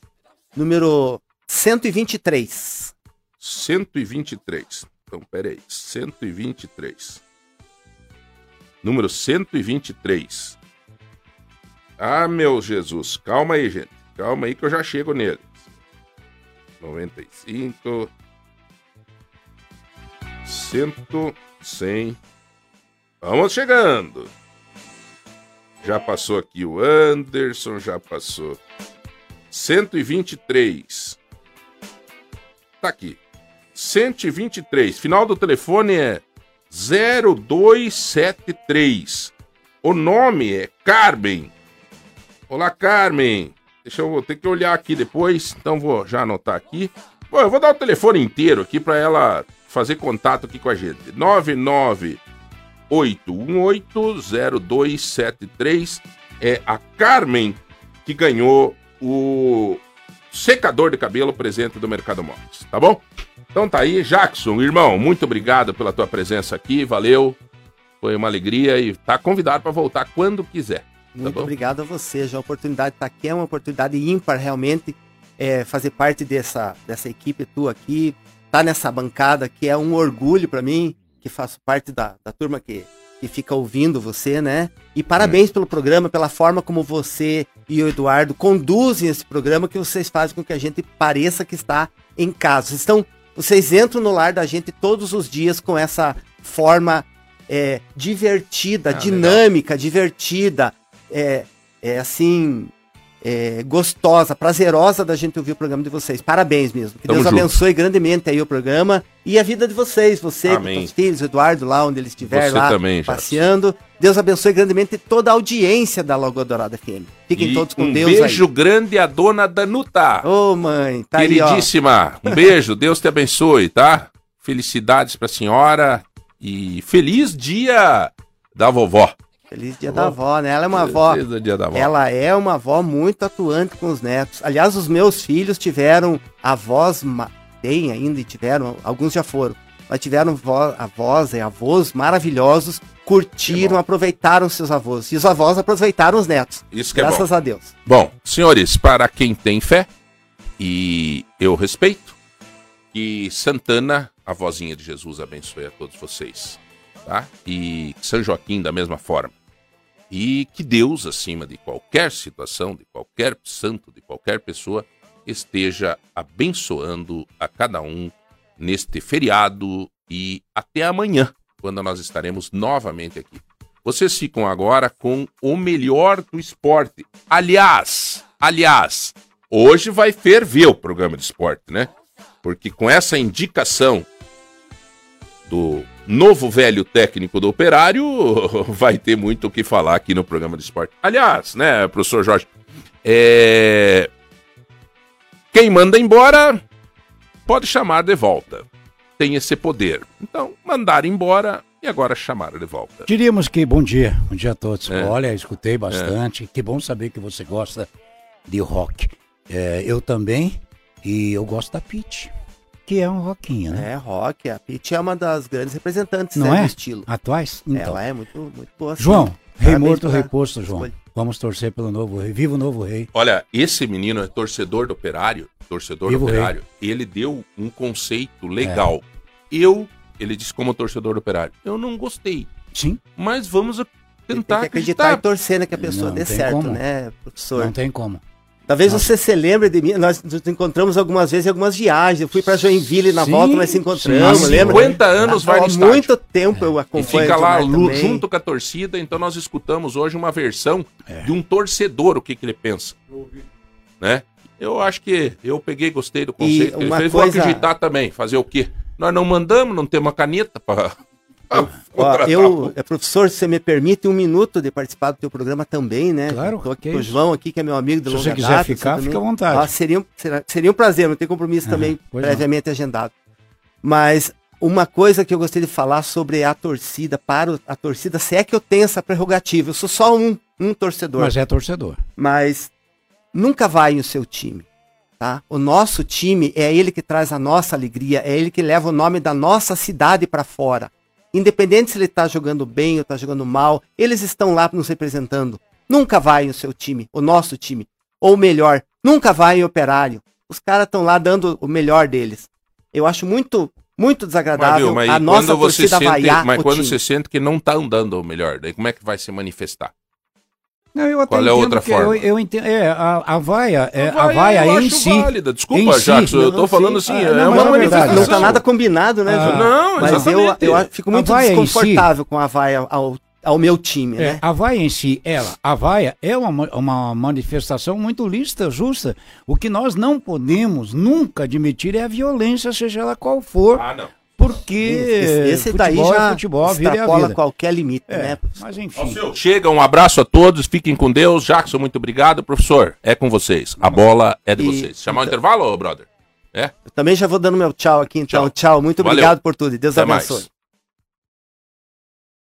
número 123. 123. Então, peraí. 123. Número 123. Ah, meu Jesus. Calma aí, gente. Calma aí que eu já chego nele. 95. 100. 100. Vamos chegando. Já passou aqui o Anderson, já passou. 123. Tá aqui. 123. Final do telefone é 0273. O nome é Carmen. Olá, Carmen. Deixa eu ter que olhar aqui depois, então vou já anotar aqui. Bom, eu vou dar o telefone inteiro aqui para ela fazer contato aqui com a gente. 998180273 é a Carmen que ganhou o secador de cabelo presente do Mercado Móveis, tá bom? Então tá aí, Jackson, irmão, muito obrigado pela tua presença aqui, valeu. Foi uma alegria e tá convidado para voltar quando quiser. Tá muito obrigado a você, já a oportunidade de estar aqui é uma oportunidade ímpar realmente é, fazer parte dessa, dessa equipe tua aqui, tá nessa bancada que é um orgulho para mim, que faço parte da, da turma que, que fica ouvindo você, né? E parabéns hum. pelo programa, pela forma como você e o Eduardo conduzem esse programa, que vocês fazem com que a gente pareça que está em casa. Vocês estão vocês entram no lar da gente todos os dias com essa forma é, divertida, ah, dinâmica, legal. divertida, é, é assim, é, gostosa, prazerosa da gente ouvir o programa de vocês. Parabéns mesmo. Que Tamo Deus junto. abençoe grandemente aí o programa e a vida de vocês, você, Amém. com os filhos, Eduardo lá onde ele estiver lá também, passeando. Deus abençoe grandemente toda a audiência da Lagoa Dourada FM. Fiquem e todos com um Deus Um beijo aí. grande à dona Danuta. Ô, oh, mãe, tá Queridíssima, aí, um beijo, Deus te abençoe, tá? Felicidades pra senhora e feliz dia da vovó. Feliz dia da avó, né? Ela é uma avó. Dia da avó. Ela é uma avó muito atuante com os netos. Aliás, os meus filhos tiveram avós, tem ainda e tiveram, alguns já foram, mas tiveram avós e avós maravilhosos, curtiram, aproveitaram seus avós. E os avós aproveitaram os netos. Isso que Graças é bom. a Deus. Bom, senhores, para quem tem fé, e eu respeito, que Santana, a vozinha de Jesus, abençoe a todos vocês. Tá? E São Joaquim da mesma forma. E que Deus, acima de qualquer situação, de qualquer santo, de qualquer pessoa, esteja abençoando a cada um neste feriado e até amanhã, quando nós estaremos novamente aqui. Vocês ficam agora com o melhor do esporte. Aliás, aliás, hoje vai ferver o programa de esporte, né? Porque com essa indicação do novo velho técnico do Operário, (laughs) vai ter muito o que falar aqui no programa de esporte. Aliás, né, professor Jorge, é... quem manda embora pode chamar de volta. Tem esse poder. Então, mandar embora e agora chamar de volta. Diríamos que bom dia, bom dia a todos. É. Olha, escutei bastante. É. Que bom saber que você gosta de rock. É, eu também, e eu gosto da Pete. Que é um rockinho, né? É, rock. A Pitty é uma das grandes representantes Não né, é? do estilo. Atuais? Então. Ela é muito, muito boa. Assim. João, rei morto, rei posto, João. Escolha. Vamos torcer pelo novo rei. Viva o novo rei. Olha, esse menino é torcedor do operário. Torcedor Viva do operário. Rei. Ele deu um conceito legal. É. Eu, ele disse como torcedor do operário, eu não gostei. Sim. Mas vamos tentar tem que acreditar e torcer né, que a pessoa não dê certo, como. né, professor? Não tem como. Talvez Nossa. você se lembre de mim. Nós nos encontramos algumas vezes em algumas viagens. Eu fui para Joinville na sim, volta, nós se encontramos, sim. lembra? 50 anos vai no estádio. muito tempo eu acompanho. E fica lá junto com a torcida, então nós escutamos hoje uma versão é. de um torcedor, o que, que ele pensa. Né? Eu acho que eu peguei, gostei do conceito. Ele fez, coisa... vou acreditar também. Fazer o quê? Nós não mandamos, não temos uma caneta para ah, Ó, eu, é, professor, se você me permite um minuto de participar do teu programa também, né? Claro. Tô aqui com o João aqui, que é meu amigo do Se você quiser data, ficar, fica à vontade. Ah, seria, um, seria um prazer, não tem compromisso também previamente não. agendado. Mas uma coisa que eu gostaria de falar sobre a torcida, para a torcida, se é que eu tenho essa prerrogativa. Eu sou só um, um torcedor. Mas é torcedor. Mas nunca vai o seu time. Tá? O nosso time é ele que traz a nossa alegria, é ele que leva o nome da nossa cidade para fora. Independente se ele está jogando bem ou está jogando mal, eles estão lá nos representando. Nunca vai o seu time, o nosso time. Ou melhor, nunca vai em operário. Os caras estão lá dando o melhor deles. Eu acho muito, muito desagradável mas, a nossa torcida sente, vaiar Mas quando time. você sente que não está andando o melhor, daí como é que vai se manifestar? Não, eu até Qual é a outra forma? Eu, eu entendo, é, a, a vaia, é, a Vai, vaia eu em acho si. válida. Desculpa, em si, Jackson, eu não, tô falando sim. assim, Ah, é não, uma é verdade. manifestação. Não tá nada combinado, né, Ah? Não, Mas eu, exatamente. eu fico muito A vaia em si- desconfortável com a vaia ao, ao meu time, É, né? a vaia em si, ela, a vaia é uma, ma- uma manifestação muito lícita, justa. O que nós não podemos nunca admitir é a violência, seja ela qual for, Ah, não. Porque Esse, esse daí futebol já é futebol, é extrapola vida. qualquer limite, É, né? mas enfim. Chega, um abraço a todos, fiquem com Deus. Jackson, muito obrigado. Professor, é com vocês. A bola é de E- vocês. Chamar o intervalo, ô, brother? É? Eu também já vou dando meu tchau aqui, então. Tchau. Tchau, muito Valeu. obrigado por tudo e Deus Até mais. abençoe.